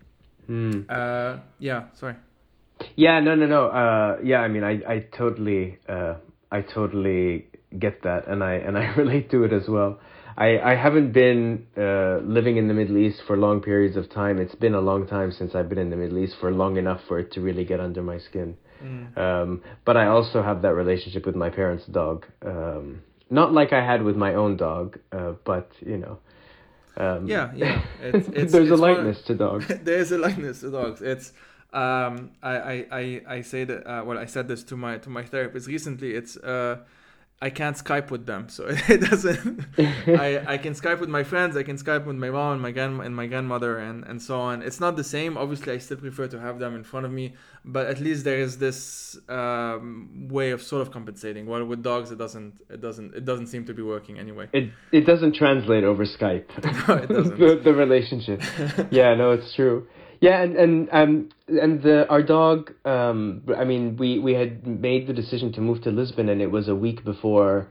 Mm. Uh, yeah. Sorry. Yeah. No. No. No. Uh, yeah. I mean, I I totally uh, I totally get that, and I and I relate to it as well. I, I haven't been uh, living in the Middle East for long periods of time. It's been a long time since I've been in the Middle East for long enough for it to really get under my skin. Mm. Um, but I also have that relationship with my parents' dog. Um, not like I had with my own dog, uh, but you know, um, yeah, yeah. It's, it's, there's it's a likeness to dogs. there's a likeness to dogs. It's um, I, I, I, I say that uh, well I said this to my to my therapist recently. It's uh, I can't Skype with them, so it doesn't. I, I can Skype with my friends. I can Skype with my mom and my grand and my grandmother and and so on. It's not the same. Obviously, I still prefer to have them in front of me, but at least there is this um, way of sort of compensating. While with dogs, it doesn't. It doesn't. It doesn't seem to be working anyway. It it doesn't translate over Skype. no, it doesn't. the, the relationship. yeah, no, it's true. Yeah, and and um and the our dog um I mean we we had made the decision to move to Lisbon and it was a week before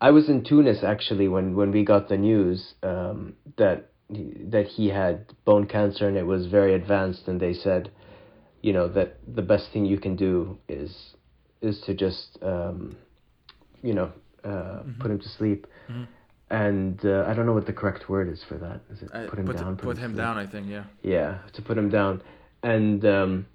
I was in Tunis actually when when we got the news um that that he had bone cancer and it was very advanced and they said you know that the best thing you can do is is to just um, you know uh, Mm-hmm. put him to sleep. And uh, I don't know what the correct word is for that. Is it put him down? Put to him down. I think. Yeah. Yeah, to put him down, and um,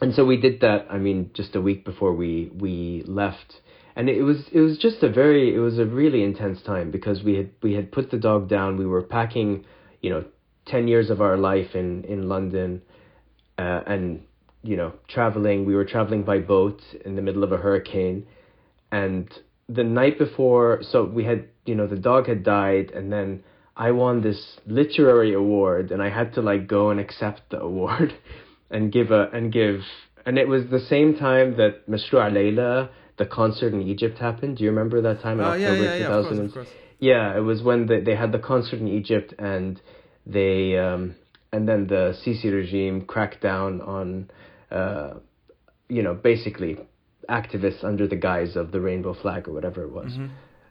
and so we did that. I mean, just a week before we we left, and it was it was just a very it was a really intense time because we had we had put the dog down. We were packing, you know, ten years of our life in in London, uh, and you know traveling. We were traveling by boat in the middle of a hurricane, and the night before, so we had you know the dog had died, and then I won this literary award, and I had to like go and accept the award, and give a and give, and it was the same time that Mashrou' Layla, the concert in Egypt happened. Do you remember that time in Oh October yeah, yeah, yeah. Of course, of course. Yeah, it was when they, they had the concert in Egypt and they um and then the Sisi regime cracked down on uh you know basically activists under the guise of the rainbow flag or whatever it was.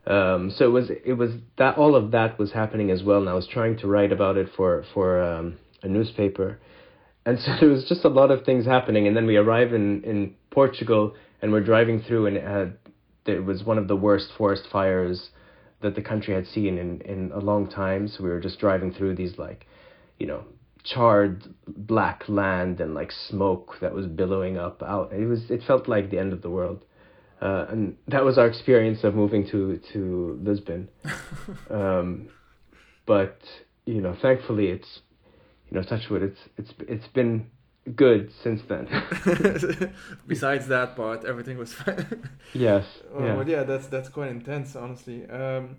Um so it was it was that all of that was happening as well and I was trying to write about it for for um a newspaper. And so there was just a lot of things happening and then we arrive in in Portugal and we're driving through and it had it was one of the worst forest fires that the country had seen in, in a long time. So we were just driving through these like, you know, charred black land and like smoke that was billowing up out. It was it felt like the end of the world. Uh, and that was our experience of moving to to Lisbon. um, but you know, thankfully, it's you know, touch wood, it's it's it's been good since then. Besides that part, everything was fine. yes. Oh, yeah. But yeah, that's that's quite intense, honestly. Um,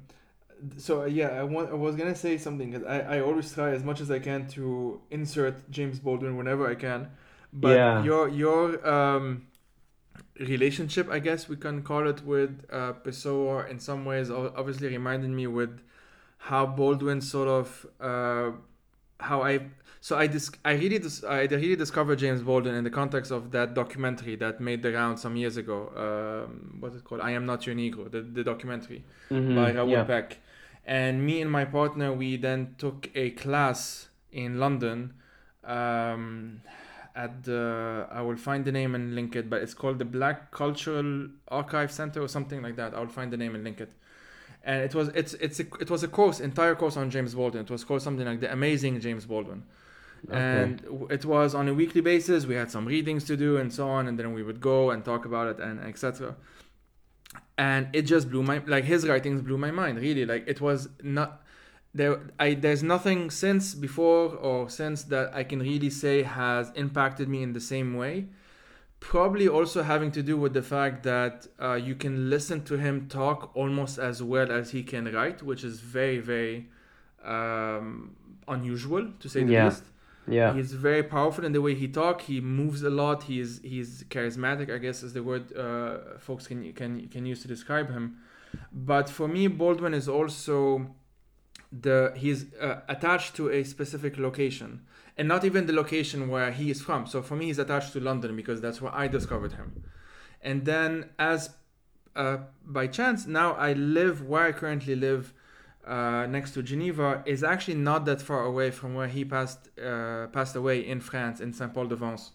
so uh, yeah, I want I was gonna say something 'cause I I always try as much as I can to insert James Baldwin whenever I can, but Yeah. your your um relationship, I guess we can call it, with uh, Pessoa in some ways obviously reminded me with how Baldwin sort of uh, how I so I dis- I really dis- I really discovered James Baldwin in the context of that documentary that made the round some years ago. Um, what's it called? I am not your Negro. The the documentary Mhm, by Raoul yeah. Peck. And me and my partner, we then took a class in London um, at the, I will find the name and link it, but it's called the Black Cultural Archive Center or something like that. I will find the name and link it. And it was it's it's a, it was a course entire course on James Baldwin. It was called something like the Amazing James Baldwin Okay. and it was on a weekly basis we had some readings to do and so on and then we would go and talk about it and etc and it just blew my like his writings blew my mind really. Like it was not there i there's nothing since before or since that i can really say has impacted me in the same way. Probably also having to do with the fact that uh, you can listen to him talk almost as well as he can write which is very very um, unusual to say the Yeah. least Yeah. He's very powerful in the way he talk. He moves a lot. He's he's charismatic. I guess is the word uh, folks can can can use to describe him. But for me, Baldwin is also the he's uh, attached to a specific location, and not even the location where he is from. So for me, he's attached to London because that's where I discovered him. And then, as uh, by chance, now I live where I currently live uh, next to Geneva is actually not that far away from where he passed uh, passed away in France in Saint Paul de Vence.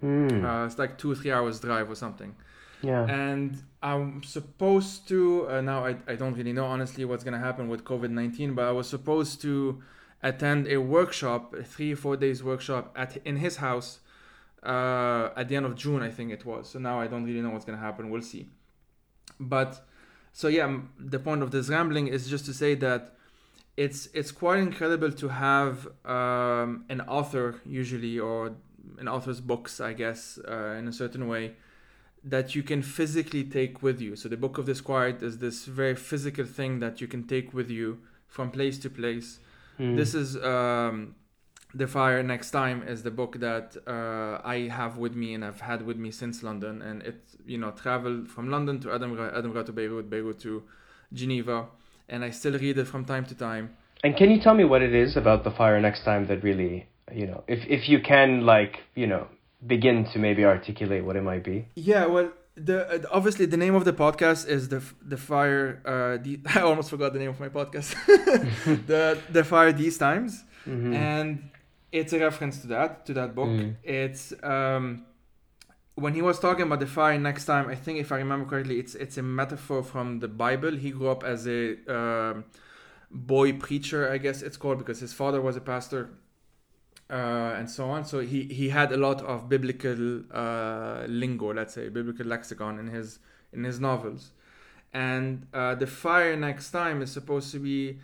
Hmm. Uh, it's like two three hours drive or something. yeah. And I'm supposed to uh, now I, I don't really know honestly what's gonna happen with COVID nineteen, but I was supposed to attend a workshop, a three or four days workshop at in his house uh, at the end of June I think it was. So now I don't really know what's gonna happen. We'll see. But so yeah, the point of this rambling is just to say that it's it's quite incredible to have um, an author usually or an author's books, I guess, uh, in a certain way that you can physically take with you. So the Book of Disquiet is this very physical thing that you can take with you from place to place. Hmm. This is um, the Fire Next Time is the book that uh, I have with me and I've had with me since London, and it you know traveled from London to Edinburgh, Edinburgh to Beirut, Beirut to Geneva, and I still read it from time to time. And can you tell me what it is about the fire next time that really, you know, if if you can like, you know, begin to maybe articulate what it might be? Yeah, well, the uh, obviously the name of the podcast is the the fire. Uh, the, I almost forgot the name of my podcast. the the fire these times, Mhm. and it's a reference to that to that book. Mm. It's um, when he was talking about the fire next time. I think if I remember correctly, it's it's a metaphor from the Bible. He grew up as a um, boy preacher, I guess it's called, because his father was a pastor. Uh, and so on. So he, he had a lot of biblical uh, lingo, let's say, biblical lexicon in his in his novels. And uh, the fire next time is supposed to be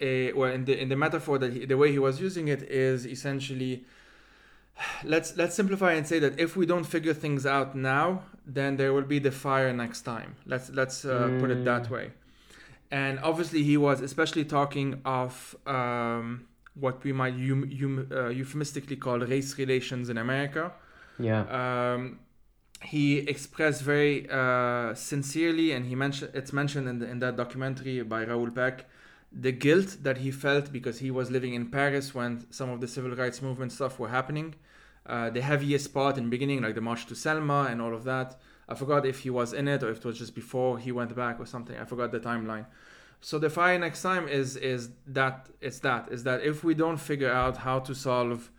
a well in the in the metaphor that he, the way he was using it is essentially let's let's simplify and say that if we don't figure things out now, then there will be the fire next time. Let's let's uh, put it that Mm. way. And obviously, he was especially talking of um, what we might eum, eum, uh, euphemistically call race relations in America. Yeah. Um, he expressed very uh, sincerely, and he mentioned it's mentioned in, the, in that documentary by Raoul Peck, the guilt that he felt because he was living in Paris when some of the civil rights movement stuff were happening. Uh, the heaviest part in beginning, like the March to Selma and all of that. I forgot if he was in it or if it was just before he went back or something. I forgot the timeline. So the fire next time is is that it's that is that if we don't figure out how to solve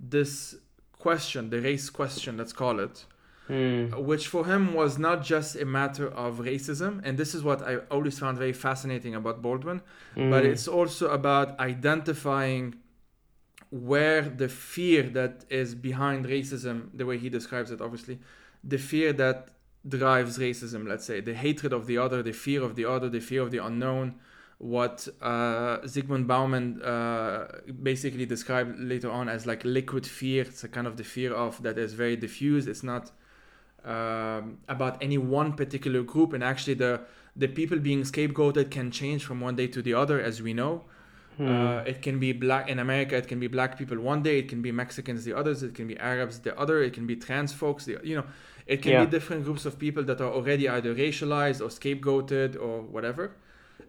this question, the race question, let's call it, Mm. which for him was not just a matter of racism, and this is what I always found very fascinating about Baldwin, but Mm. it's also about identifying where the fear that is behind racism, the way he describes it, obviously, the fear that drives racism, let's say, the hatred of the other, the fear of the other, the fear of the unknown, what uh, Zygmunt Bauman uh, basically described later on as like liquid fear. It's a kind of the fear of that is very diffuse. It's not um, about any one particular group, and actually the the people being scapegoated can change from one day to the other, as we know. Hmm. Uh, it can be black in America. It can be black people one day. It can be Mexicans the others. It can be Arabs the other. It can be trans folks. The, you know, it can Yeah. be different groups of people that are already either racialized or scapegoated or whatever.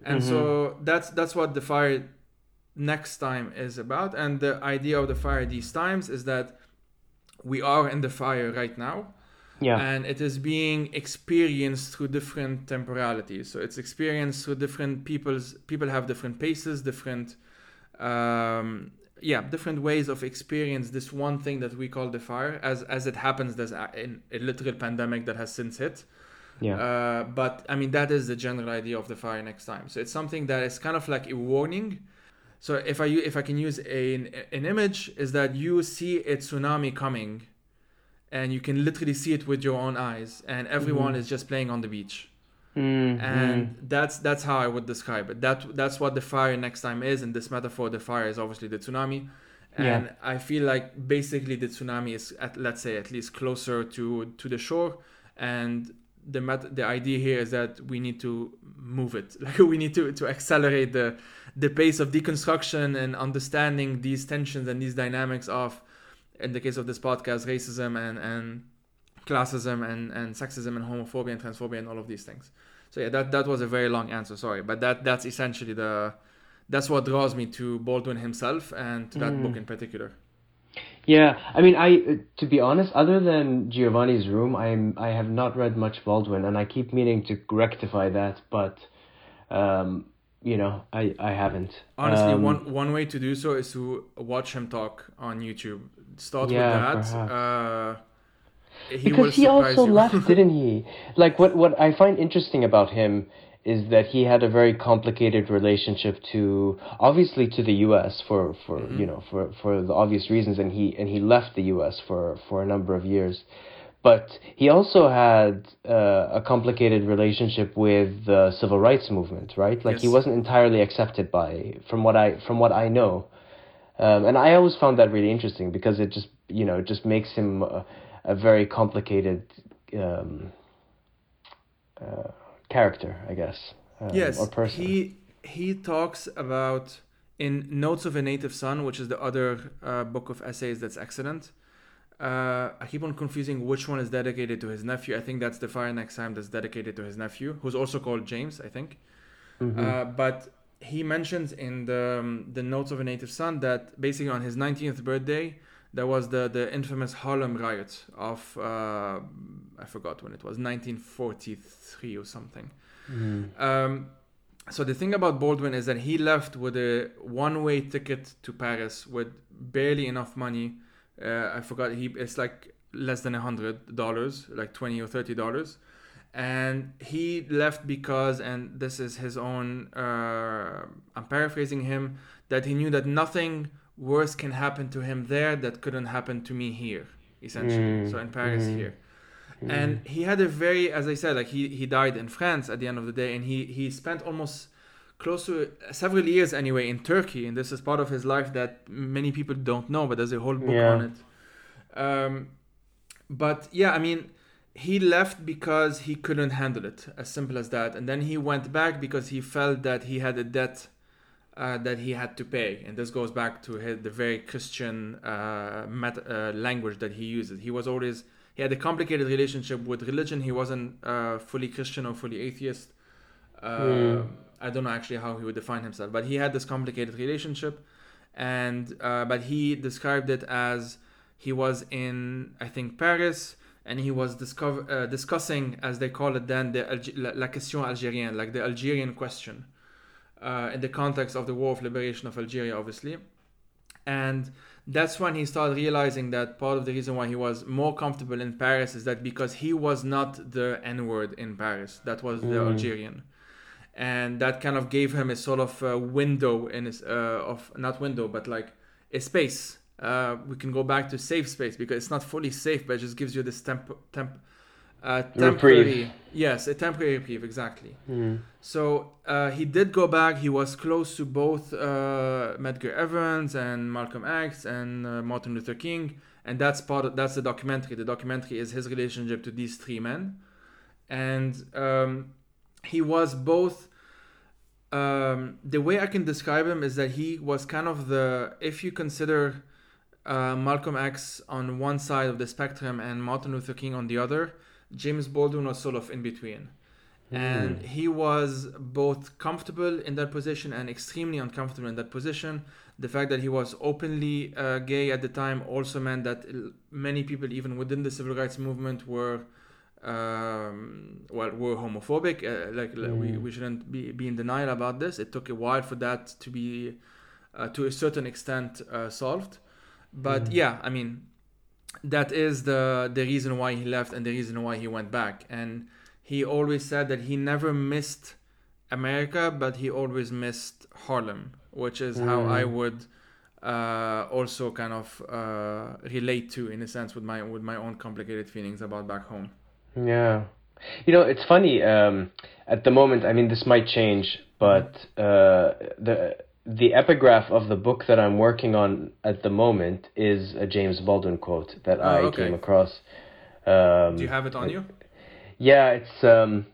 And Mm-hmm. so that's that's what the fire next time is about. And the idea of the fire these times is that we are in the fire right now yeah. and it is being experienced through different temporalities so it's experienced through different people's people have different paces different um yeah different ways of experience this one thing that we call the fire as as it happens there's a, in a literal pandemic that has since hit yeah. uh, but I mean, that is the general idea of the fire next time. So it's something that is kind of like a warning. So if I if I can use a, an, an image, is that you see a tsunami coming, and you can literally see it with your own eyes, and everyone Mhm. is just playing on the beach, Mm, and that's that's how I would describe it. That that's what the fire next time is. and this metaphor, the fire is obviously the tsunami. And Yeah. I feel like basically the tsunami is at let's say at least closer to to the shore, and the met- the idea here is that we need to move it like we need to to accelerate the the pace of deconstruction and understanding these tensions and these dynamics of in the case of this podcast racism and and classism and and sexism and homophobia and transphobia and all of these things so yeah that that was a very long answer sorry but that that's essentially the that's what draws me to Baldwin himself and to that Mm. book in particular Yeah, I mean, I to be honest, other than Giovanni's Room, I'm I have not read much Baldwin, and I keep meaning to rectify that, but um, you know, I I haven't. Honestly, Um, one one way to do so is to watch him talk on YouTube. Start Yeah, with that. Uh, he because he also you. left, didn't he? Like what what I find interesting about him is that he had a very complicated relationship to obviously to the U.S. for for Mhm. you know for for the obvious reasons, and he and he left the U.S. for for a number of years. But he also had uh, a complicated relationship with the civil rights movement, right? Like he wasn't entirely accepted by, from what I from what I know, um, and I always found that really interesting because it just you know it just makes him a, a very complicated um, uh, character, I guess. Um, yes, or person. he he talks about in Notes of a Native Son, which is the other uh, book of essays that's excellent. Uh, I keep on confusing which one is dedicated to his nephew. I think that's the Fire Next Time that's dedicated to his nephew, who's also called James, I think. Mhm. Uh, but he mentions in the um, the notes of a native son that basically on his 19th birthday there was the the infamous Harlem riot of uh, I forgot when it was 1943 or something. Mhm. Um, so the thing about Baldwin is that he left with a one-way ticket to Paris with barely enough money. Uh, I forgot he it's like less than a hundred dollars, like twenty or thirty dollars, and he left because, and this is his own. Uh, I'm paraphrasing him that he knew that nothing worse can happen to him there that couldn't happen to me here, essentially. Mm, So in Paris mm. here and he had a very as i said like he, he died in france at the end of the day and he he spent almost close to several years anyway in turkey and this is part of his life that many people don't know but there's a whole book Yeah. on it um, but yeah i mean he left because he couldn't handle it as simple as that and then he went back because he felt that he had a debt uh, that he had to pay and this goes back to his, the very christian uh, met- uh, language that he uses he was always he had a complicated relationship with religion. He wasn't uh, fully Christian or fully atheist. Uh, Hmm. I don't know actually how he would define himself, but he had this complicated relationship, and uh, but he described it as he was in I think Paris and he was discover, uh, discussing as they call it then the Alg- la, la question algérienne, like the Algerian question, uh, in the context of the War of Liberation of Algeria, obviously, and that's when he started realizing that part of the reason why he was more comfortable in Paris is that because he was not the N word in Paris, that was the Mm. Algerian, and that kind of gave him a sort of uh, window in his uh, of not window but like a space. Uh, we can go back to safe space because it's not fully safe, but it just gives you this temp temp. Uh, temporary, Reprieve. yes, a temporary reprieve, exactly. Mm. So uh, he did go back. He was close to both uh, Medgar Evers and Malcolm X and uh, Martin Luther King, and that's part of that's the documentary. The documentary is his relationship to these three men, and um, he was both. Um, the way I can describe him is that he was kind of the if you consider uh, Malcolm X on one side of the spectrum and Martin Luther King on the other, James Baldwin was sort of in between and he was both comfortable in that position and extremely uncomfortable in that position. The fact that he was openly uh, gay at the time also meant that many people, even within the civil rights movement, were um, well were homophobic. Uh, like like, we, Mm. we shouldn't be, be in denial about this. It took a while for that to be, uh, to a certain extent, uh, solved. But Mm. yeah, I mean, that is the the reason why he left and the reason why he went back. And he always said that he never missed America, but he always missed Harlem, which is how I Mm. would uh, also kind of uh, relate to, in a sense, with my with my own complicated feelings about back home. Yeah. You know, it's funny. Um, at the moment, I mean, this might change, but uh, the the epigraph of the book that I'm working on at the moment is a James Baldwin quote that Oh, I okay. came across. Um, Do you have it on you? Yeah, it's. Um,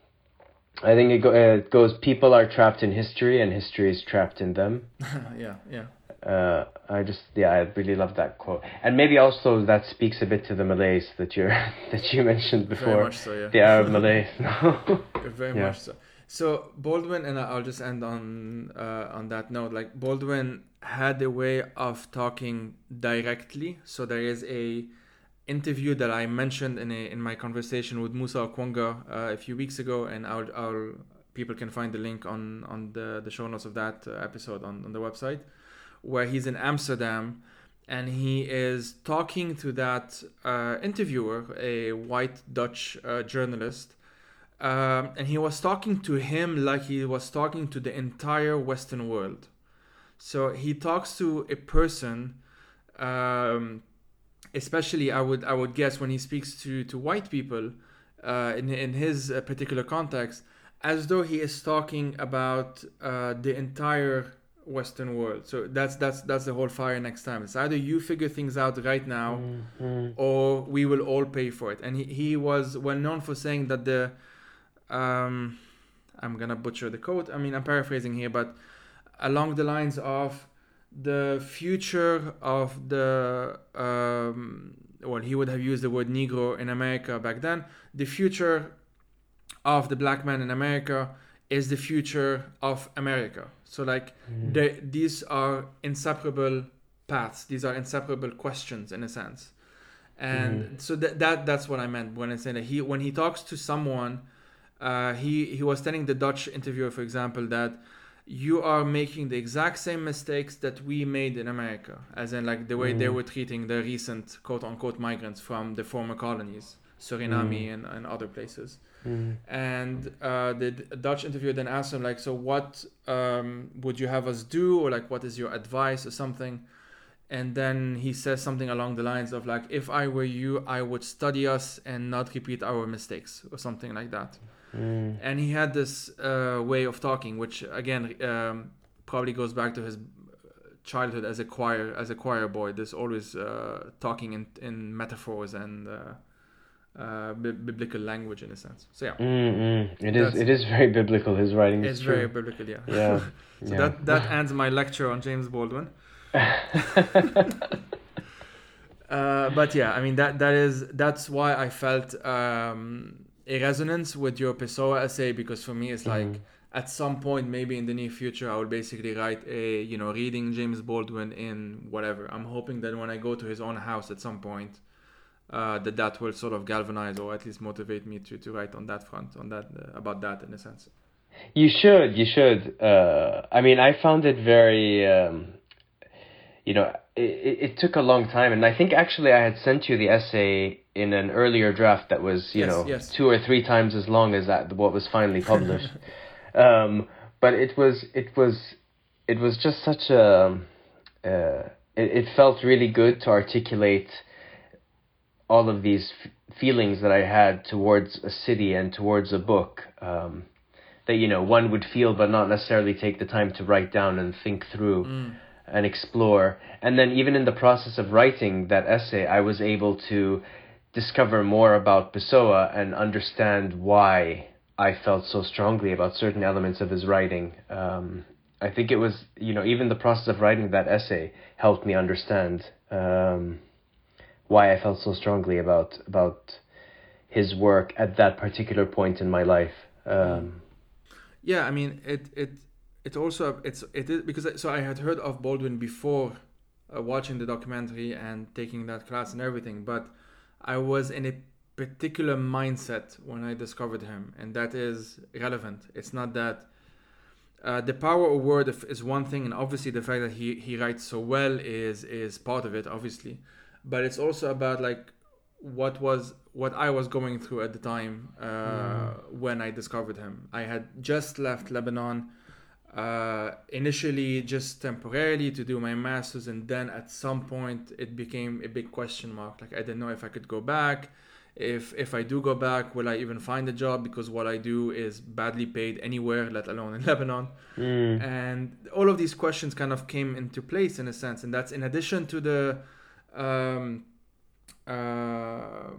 I think it, go, it goes. People are trapped in history, and history is trapped in them. yeah, yeah. Uh, I just yeah, I really love that quote, and maybe also that speaks a bit to the Malaise that you that you mentioned Very before, much so, yeah. the Arab Malaise. Very Yeah. much so. So Baldwin, and I'll just end on uh, on that note. Like Baldwin had a way of talking directly. So there is a interview that I mentioned in a, in my conversation with Musa Okwonga uh, a few weeks ago, and I'll people can find the link on on the the show notes of that uh, episode on on the website, where he's in Amsterdam. And he is talking to that uh, interviewer, a white Dutch uh, journalist, um, and he was talking to him like he was talking to the entire Western world. So he talks to a person, um, especially I would I would guess when he speaks to to white people, uh, in in his uh, particular context, as though he is talking about uh, the entire Western world. So that's that's that's the whole fire next time. It's either you figure things out right now Mm, or we will all pay for it. And he, he was well known for saying that the, um, I'm gonna butcher the quote. I mean, I'm paraphrasing here, but along the lines of the future of the, um, well, he would have used the word Negro in America back then. The future of the black man in America is the future of America. So like mm, they, these are inseparable paths these are inseparable questions in a sense and so that, that that's what i meant when i said that he when he talks to someone uh, he he was telling the Dutch interviewer, for example, that you are making the exact same mistakes that we made in America, as in like the way mm. they were treating the recent quote unquote migrants from the former colonies, Suriname mm. and, and other places. Mm. And uh, the Dutch interviewer then asked him like, so what um, would you have us do, or like what is your advice or something? And then he says something along the lines of like, if I were you, I would study us and not repeat our mistakes, or something like that. Mm. And he had this uh, way of talking, which again um, probably goes back to his childhood as a choir as a choir boy. This always uh, talking in in metaphors and. Uh, uh, b- biblical language in a sense. So yeah, mm-hmm. it is. It is very biblical. His writing. It's very biblical. Yeah. Yeah. so yeah. that that ends my lecture on James Baldwin. uh, but yeah, I mean that that is that's why I felt um, a resonance with your Pessoa essay because for me it's like mm. at some point maybe in the near future I will basically write a you know reading James Baldwin in whatever. I'm hoping that when I go to his own house at some point, uh, that that will sort of galvanize or at least motivate me to, to write on that front on that uh, about that in a sense. You should. You should. Uh, I mean, I found it very. Um, you know, it, it took a long time, and I think actually I had sent you the essay in an earlier draft that was you yes, know yes. two or three times as long as that what was finally published. um, but it was it was it was just such a uh, it, it felt really good to articulate all of these f- feelings that I had towards a city and towards a book um, that you know one would feel but not necessarily take the time to write down and think through. Mm and explore. And then even in the process of writing that essay, I was able to discover more about Pessoa and understand why I felt so strongly about certain elements of his writing. Um, I think it was, you know, even the process of writing that essay helped me understand um, why I felt so strongly about about his work at that particular point in my life. Um, yeah, I mean, it it it also it's it is because so I had heard of Baldwin before uh, watching the documentary and taking that class and everything, but I was in a particular mindset when I discovered him, and that is relevant. It's not that uh, the power of word is one thing, and obviously the fact that he he writes so well is is part of it, obviously, but it's also about like what was what I was going through at the time uh, mm. when I discovered him. I had just left Lebanon uh, initially just temporarily to do my masters and then at some point it became a big question mark. Like i didn't know if i could go back. If if i do go back will i even find a job? Because what i do is badly paid anywhere let alone in lebanon. Mm. and all of these questions kind of came into place in a sense and that's in addition to the um, uh,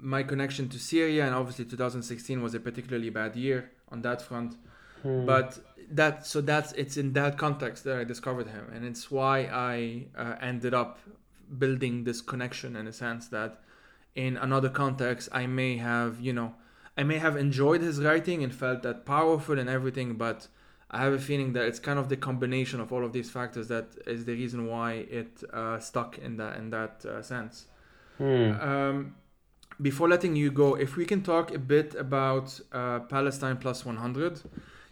my connection to syria and obviously 2016 was a particularly bad year on that front. Mm. but that so that's it's in that context that I discovered him, and it's why I uh, ended up building this connection in a sense that in another context I may have you know I may have enjoyed his writing and felt that powerful and everything, but I have a feeling that it's kind of the combination of all of these factors that is the reason why it uh, stuck in that in that uh, sense. Hmm. Um, before letting you go, if we can talk a bit about uh, Palestine Plus 100.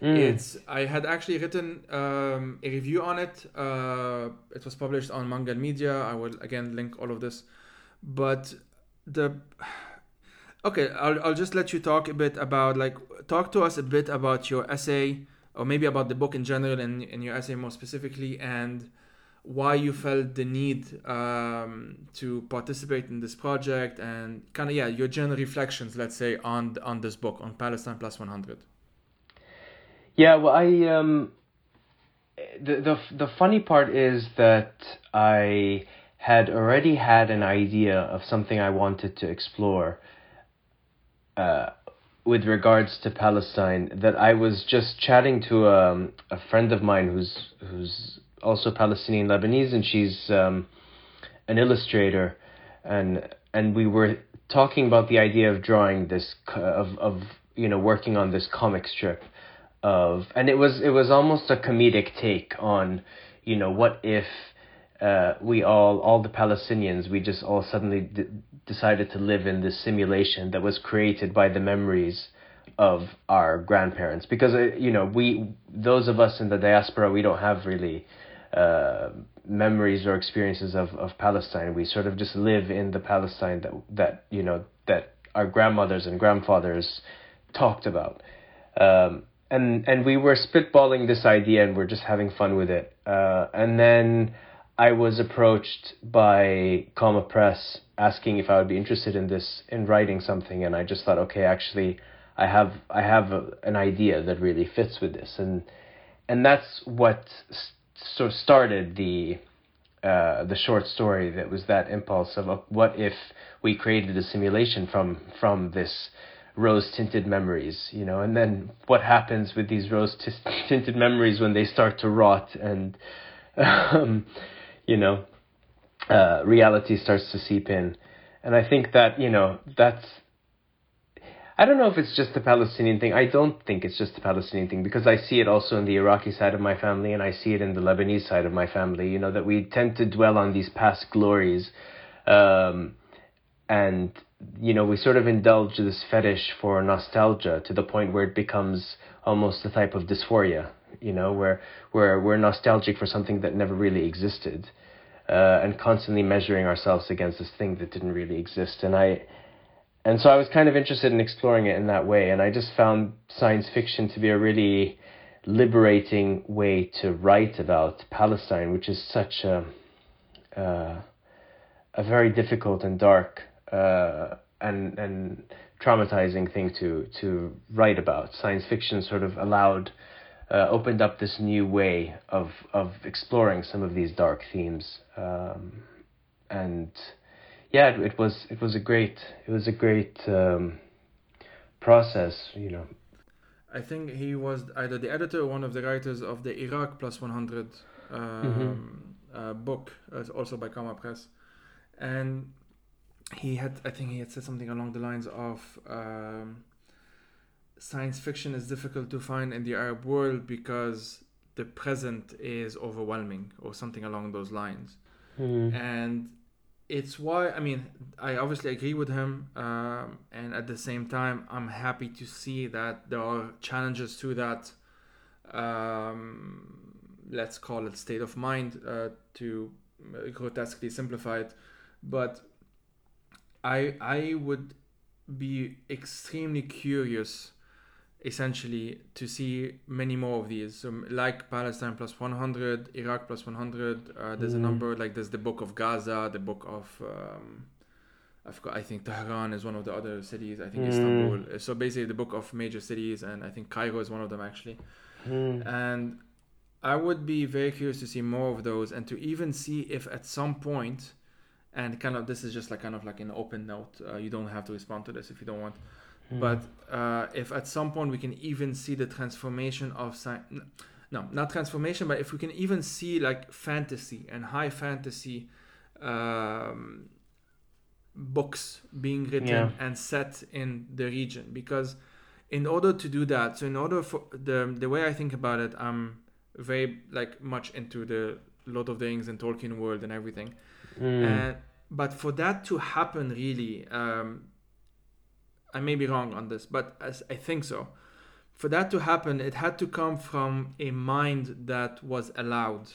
Mm. It's I had actually written um, a review on it. Uh, it was published on Mangal Media. I will again link all of this, but the okay, I'll I'll just let you talk a bit about like talk to us a bit about your essay or maybe about the book in general and, and your essay more specifically and why you felt the need um, to participate in this project and kind of yeah your general reflections let's say on on this book on Palestine plus 100 yeah, well, I um, the the the funny part is that I had already had an idea of something I wanted to explore. Uh, with regards to Palestine, that I was just chatting to um, a friend of mine who's who's also Palestinian Lebanese, and she's um, an illustrator, and and we were talking about the idea of drawing this of of you know working on this comic strip of and it was it was almost a comedic take on you know what if uh, we all all the Palestinians we just all suddenly d- decided to live in this simulation that was created by the memories of our grandparents because uh, you know we those of us in the diaspora we don't have really uh, memories or experiences of, of Palestine. We sort of just live in the Palestine that that you know that our grandmothers and grandfathers talked about. Um, and and we were spitballing this idea and we're just having fun with it. Uh, and then I was approached by Comma Press asking if I would be interested in this in writing something, and I just thought, okay, actually, I have I have a, an idea that really fits with this, and and that's what sort of started the uh, the short story. That was that impulse of uh, what if we created a simulation from from this rose tinted memories, you know, and then what happens with these rose tinted memories when they start to rot and, um, you know, uh, reality starts to seep in. And I think that, you know, that's, I don't know if it's just the Palestinian thing. I don't think it's just the Palestinian thing because I see it also in the Iraqi side of my family and I see it in the Lebanese side of my family, you know, that we tend to dwell on these past glories. Um, and you know, we sort of indulge this fetish for nostalgia to the point where it becomes almost a type of dysphoria, you know, where, where we're nostalgic for something that never really existed, uh, and constantly measuring ourselves against this thing that didn't really exist. And I, and so I was kind of interested in exploring it in that way, and I just found science fiction to be a really liberating way to write about Palestine, which is such a, uh, a very difficult and dark uh, and and traumatizing thing to to write about. Science fiction sort of allowed uh, opened up this new way of of exploring some of these dark themes, um, and yeah, it, it, was it was a great it was a great um, process, you know. I think he was either the editor or one of the writers of the Iraq Plus 100 um, mm-hmm. uh, book, uh, also by Comma Press, and he had I think he had said something along the lines of um, science fiction is difficult to find in the Arab world because the present is overwhelming or something along those lines. Mm. And it's why I mean I obviously agree with him, um, and at the same time I'm happy to see that there are challenges to that. Um, let's call it state of mind uh, to grotesquely simplify it, but I I would be extremely curious essentially to see many more of these so like palestine plus 100 iraq plus 100 uh, there's mm. a number like there's the book of gaza the book of um, I, forgot, I think Tehran is one of the other cities. I think mm. Istanbul. So basically, the book of major cities, and I think Cairo is one of them actually. Mm. And I would be very curious to see more of those, and to even see if at some point and kind of this is just like kind of like an open note uh, you don't have to respond to this if you don't want mm. but uh, if at some point we can even see the transformation of science no not transformation but if we can even see like fantasy and high fantasy um, books being written yeah. and set in the region because in order to do that so in order for the the way i think about it i'm very like much into the lord of the rings and tolkien world and everything Mm. And, but for that to happen, really, um, I may be wrong on this, but as I think so. For that to happen, it had to come from a mind that was allowed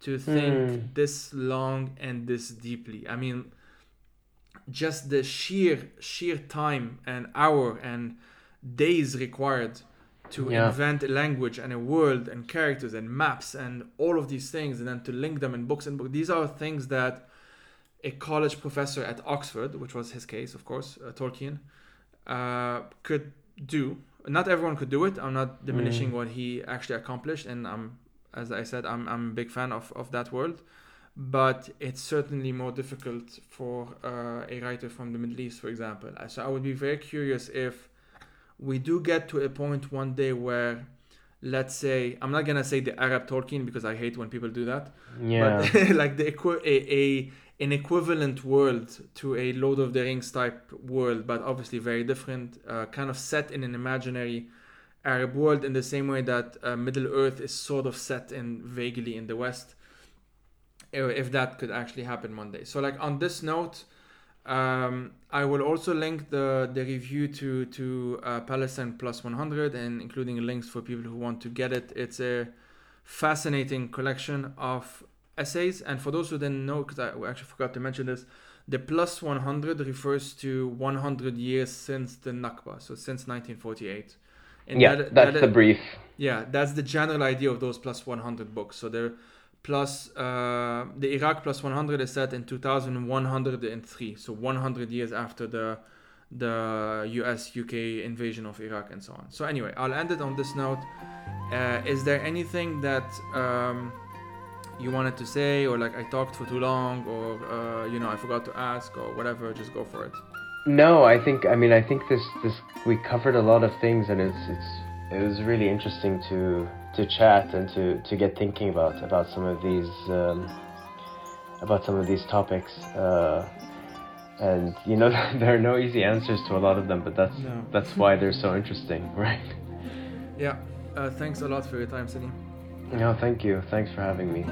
to think mm. this long and this deeply. I mean, just the sheer sheer time and hour and days required to yeah. invent a language and a world and characters and maps and all of these things and then to link them in books and books these are things that a college professor at oxford which was his case of course uh, tolkien uh, could do not everyone could do it i'm not diminishing mm. what he actually accomplished and i'm as i said i'm, I'm a big fan of, of that world but it's certainly more difficult for uh, a writer from the middle east for example so i would be very curious if we do get to a point one day where let's say i'm not gonna say the arab tolkien because i hate when people do that yeah. but like the equi- a, a an equivalent world to a lord of the rings type world but obviously very different uh, kind of set in an imaginary arab world in the same way that uh, middle earth is sort of set in vaguely in the west if that could actually happen one day. So like on this note Um, I will also link the, the review to to uh, Palestine Plus 100 and including links for people who want to get it. It's a fascinating collection of essays. And for those who didn't know, because I actually forgot to mention this, the plus 100 refers to 100 years since the Nakba, so since 1948. And yeah, that, that's that, the brief. Yeah, that's the general idea of those plus 100 books. So they're plus uh, the Iraq plus 100 is set in 2103, so 100 years after the the US UK invasion of Iraq and so on. So anyway, I'll end it on this note. Uh, is there anything that um, you wanted to say, or like I talked for too long, or uh, you know I forgot to ask, or whatever? Just go for it. No, I think I mean I think this this we covered a lot of things, and it's it's it was really interesting to to chat and to to get thinking about about some of these um, about some of these topics. Uh, and you know there are no easy answers to a lot of them, but that's no. that's why they're so interesting, right? Yeah. Uh, thanks a lot for your time, Saleem. No, thank you. Thanks for having me.